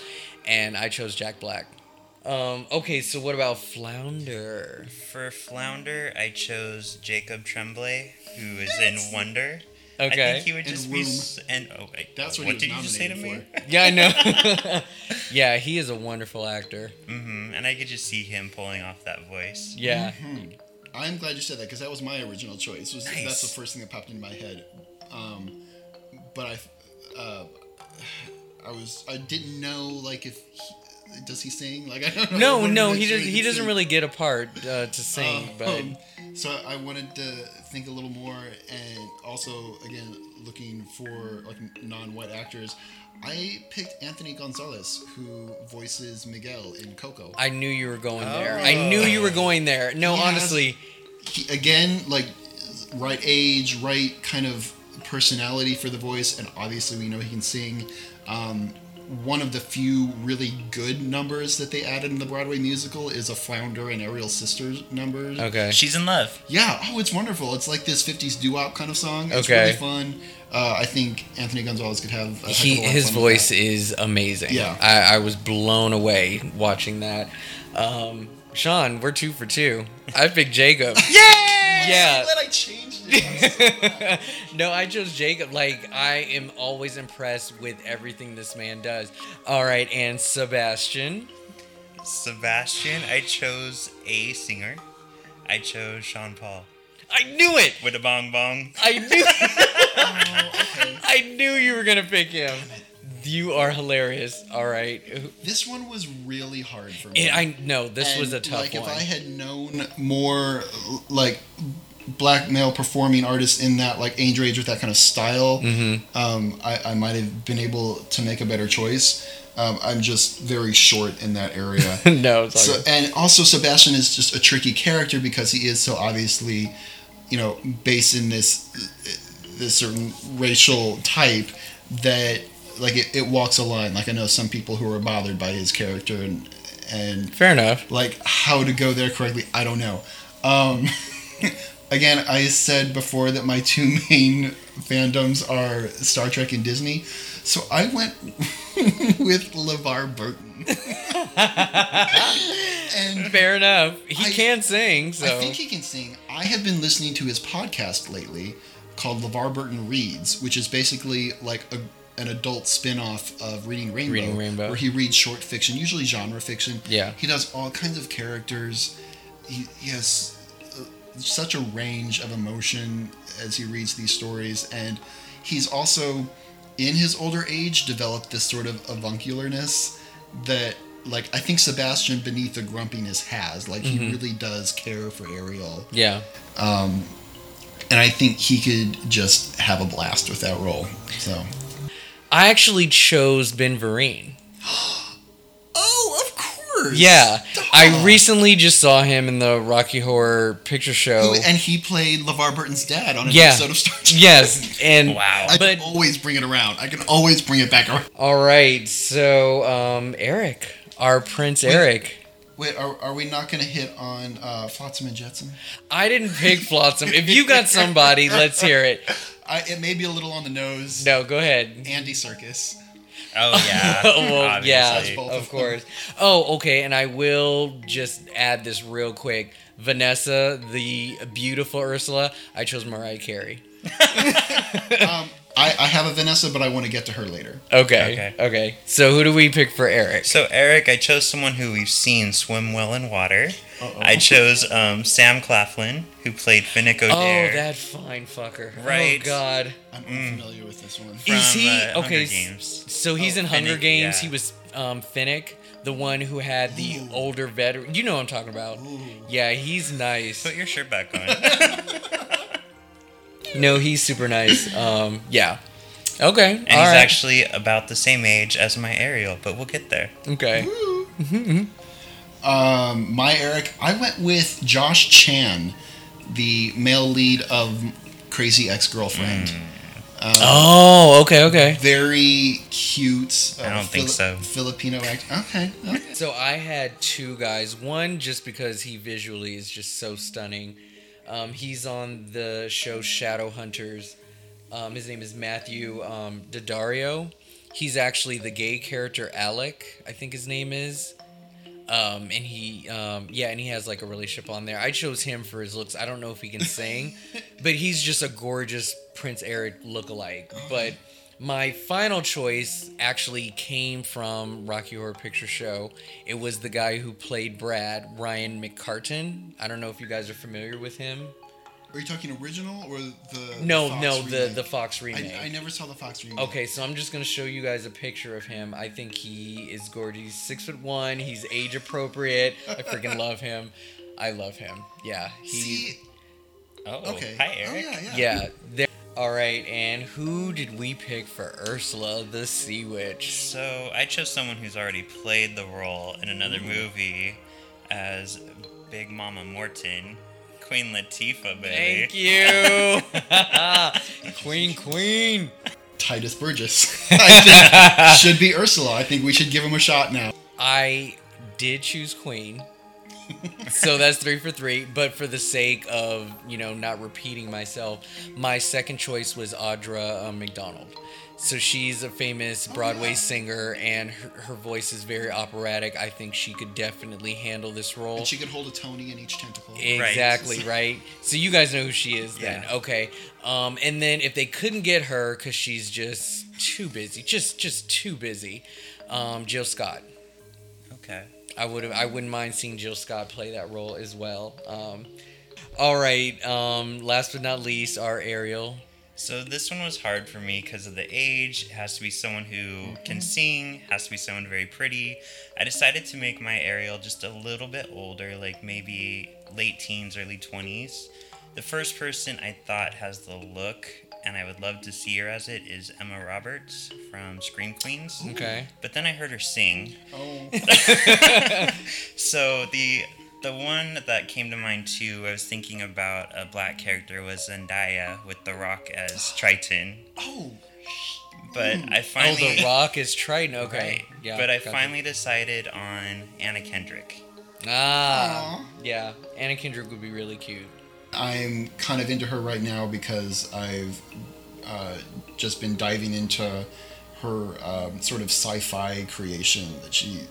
And I chose Jack Black. Um, okay, so what about Flounder? For Flounder, I chose Jacob Tremblay, who is in Wonder. I Okay. think he would And just be. S- And oh, wait, That's what what he did you just say to me? nominated Yeah, I know. yeah, he is a wonderful actor. hmm And I could just see him pulling off that voice. Yeah. I'm glad you said that because that was my original choice. Was Nice. that's the first thing that popped into my head. Um, but I, uh, I was I didn't know like if he, does he sing like I don't know. No, I wanted to no, he does. He doesn't sing. really get a part uh, to sing, but Um, So I wanted to think a little more, and also again looking for like non-white actors. I picked Anthony Gonzalez, who voices Miguel in Coco. I knew you were going there. I knew you were going there. No, He has- honestly, he, again, like right age, right kind of personality for the voice, and obviously we know he can sing. Um, one of the few really good numbers that they added in the Broadway musical is a Flounder and Ariel Sisters number. okay. She's in love. Yeah, oh, it's wonderful. It's like this 50s doo-wop kind of song. It's Okay. really fun. Uh, I think Anthony Gonzalez could have a heck he of a lot his fun with voice that. is amazing. Yeah. I, I was blown away watching that. Um, Sean, we're two for two. I picked Jacob. Yeah! Yeah. I'm glad I changed it. no, I chose Jacob. Like I am always impressed with everything this man does. All right, and Sebastian. Sebastian, I chose a singer. I chose Sean Paul I knew it. with a bong bong. I knew. oh, okay. I knew you were gonna pick him. You are hilarious. All right. This one was really hard for me. And I know this was a And, tough like one. if I had known more like black male performing artists in that like age range with that kind of style, Mm-hmm. um, I, I might have been able to make a better choice. Um, I'm just very short in that area. no, it's so, and also Sebastian is just a tricky character because he is so obviously, you know, based in this this certain racial type that like it, it walks a line. Like I know some people who are bothered by his character and and fair enough. like how to go there correctly i don't know um, again i said before that my two main fandoms are star trek and disney so i went with levar burton and Fair enough. He I- can sing, so i think he can sing i have been listening to his podcast lately called levar burton reads which is basically like a an adult spin-off of Reading Rainbow, Reading Rainbow. where he reads short fiction, usually genre fiction, Yeah. he does all kinds of characters. He, he has uh, such a range of emotion as he reads these stories, and he's also, in his older age, developed this sort of avuncularness that, like, I think Sebastian beneath the grumpiness has. Like, he really does care for Ariel, yeah. and I think he could just have a blast with that role. So. I actually chose Ben Vereen. Oh, of course. Yeah, I recently just saw him in the Rocky Horror Picture Show. And he played LeVar Burton's dad on an Yeah. episode of Star Trek. Yes, and Wow. I but can always bring it around. I can always bring it back around. all right. So, um, Eric, our Prince Eric. Wait, are, are we not going to hit on uh, Flotsam and Jetsam? I didn't pick Flotsam. If you got somebody, let's hear it. I, it may be a little on the nose. No, go ahead. Andy Serkis. Oh yeah. well, yeah. Both of of course. Oh, okay. And I will just add this real quick. Vanessa, the beautiful Ursula, I chose Mariah Carey. Um, I, I have a Vanessa, but I want to get to her later. Okay. Okay. Okay. So who do we pick for Eric? So Eric, I chose someone who we've seen swim well in water. Uh-oh. I chose um, Sam Claflin, who played Finnick Oh, that fine fucker. Right. Oh God. I'm unfamiliar with this one. from, Is he- uh, okay, s- Games. So he's Oh, in Hunger Finnick, Games. yeah. He was um, Finnick, the one who had the Ooh. older veteran. You know what I'm talking about. Ooh. Yeah, he's nice. Put your shirt back on. No, he's super nice. Um, yeah. Okay. And all he's right. actually about the same age as my Ariel, but we'll get there. okay. Um, my Eric, I went with Josh Chan, the male lead of Crazy Ex Girlfriend. Um, Oh, okay, okay. Very cute. uh, I don't think so. Filipino act. Okay. okay. So I had two guys. One just because he visually is just so stunning. Um, he's on the show Shadow Hunters. Um, his name is Matthew um, Daddario. He's actually the gay character Alec, I think his name is. Um, and he, um, yeah, and he has like a relationship on there. I chose him for his looks. I don't know if he can sing, but he's just a gorgeous Prince Eric lookalike. But my final choice actually came from Rocky Horror Picture Show. It was the guy who played Brad, Ryan McCartan. I don't know if you guys are familiar with him. Are you talking original or the? No, the Fox no, the remake? the Fox remake. I, I never saw the Fox remake. Okay, so I'm just gonna show you guys a picture of him. I think he is gorgeous. He's six foot one. He's age appropriate. I freaking love him. I love him. Yeah, he. See, Oh, Okay. Hi, Eric. Oh, Eric. yeah, yeah. Yeah. There. All right, and who did we pick for Ursula the Sea Witch? So I chose someone who's already played the role in another movie as Big Mama Morton, Queen Latifah, baby. Thank you. queen, queen. Tituss Burgess. I should, should be Ursula. I think we should give him a shot now. I did choose queen. So that's three for three. But for the sake of you know not repeating myself, my second choice was Audra uh, McDonald. So she's a famous Broadway singer, and her, her voice is very operatic. I think she could definitely handle this role. And she could hold a Tony in each tentacle. Exactly right. So you guys know who she is then. Yeah. Okay. Um, and then if they couldn't get her because she's just too busy, just just too busy, um, Jill Scott. Okay. I would. I wouldn't mind seeing Jill Scott play that role as well. Um, all right. Um, last but not least, our Ariel. So this one was hard for me because of the age. It has to be someone who Mm-hmm. can sing. Has to be someone very pretty. I decided to make my Ariel just a little bit older, like maybe late teens, early twenties. The first person I thought has the look, and I would love to see her as it, is Emma Roberts from Scream Queens. Okay. But then I heard her sing, Oh, so the the one that came to mind too, I was thinking about a black character was Zendaya with The Rock as Triton. oh, But I finally. Oh, The Rock is Triton. Okay. Right. Yeah. but I gotcha. finally decided on Anna Kendrick. Ah. Yeah. Anna Kendrick would be really cute. I'm kind of into her right now because I've uh, just been diving into her um, sort of sci-fi creation that she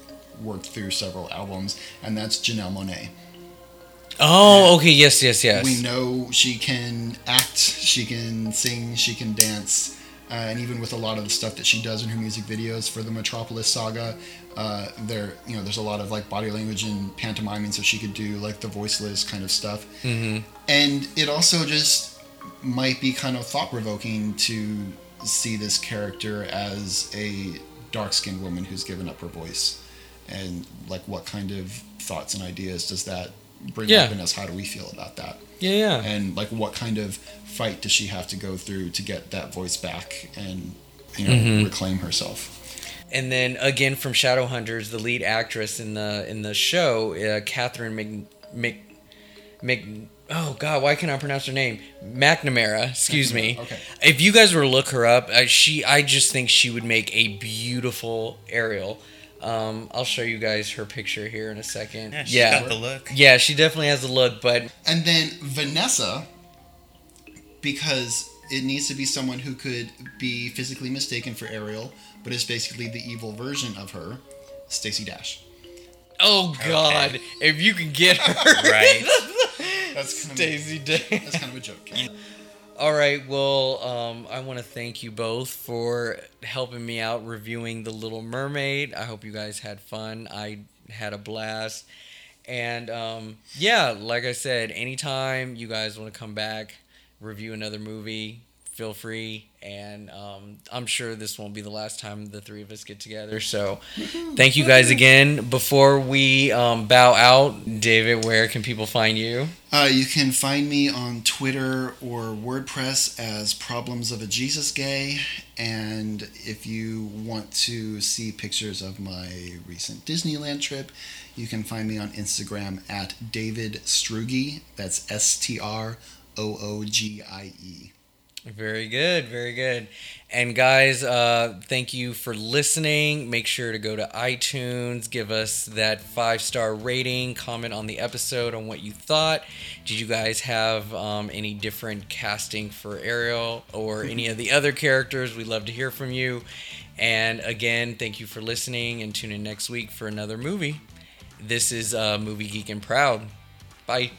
worked through several albums, and that's Janelle Monáe. Oh. Okay. Yes. Yes. Yes. We know she can act, she can sing, she can dance, uh, and even with a lot of the stuff that she does in her music videos for the Metropolis saga, uh, there you know there's a lot of like body language and pantomiming, so she could do like the voiceless kind of stuff. Mm-hmm. And it also just might be kind of thought provoking to see this character as a dark skinned woman who's given up her voice. And like, what kind of thoughts and ideas does that bring Yeah. up in us? How do we feel about that? Yeah. Yeah. And like, what kind of fight does she have to go through to get that voice back and you know Mm-hmm. reclaim herself? And then again from Shadowhunters, the lead actress in the in the show, uh, Katherine Mc, Mc, Mc. Oh God, why can't I pronounce her name? McNamara. Excuse me. Okay. If you guys were to look her up, uh, she, I just think she would make a beautiful Ariel. Um, I'll show you guys her picture here in a second. Yeah, she's yeah, got the look. yeah, she definitely has the look. But And then Vanessa, because it needs to be someone who could be physically mistaken for Ariel, but is basically the evil version of her, Stacey Dash. oh God, Okay. if you can get her Right. That's kind of Stacey that's kind of a joke. All right. Well, um, I want to thank you both for helping me out reviewing The Little Mermaid. I hope you guys had fun. I had a blast. And um, yeah, like I said, anytime you guys want to come back, review another movie, feel free. And um, I'm sure this won't be the last time the three of us get together. So thank you guys again. Before we um, bow out, David, where can people find you? Uh, you can find me on Twitter or WordPress as Problems of a Jesus Gay. And if you want to see pictures of my recent Disneyland trip, you can find me on Instagram at David Stroogie. That's S T R O O G I E. Very good, very good. And guys, uh, thank you for listening. Make sure to go to iTunes, give us that five star rating, comment on the episode on what you thought. Did you guys have um, any different casting for Ariel or any of the other characters? We'd love to hear from you. And again, thank you for listening and tune in next week for another movie. This is uh, Movie Geek and Proud. Bye.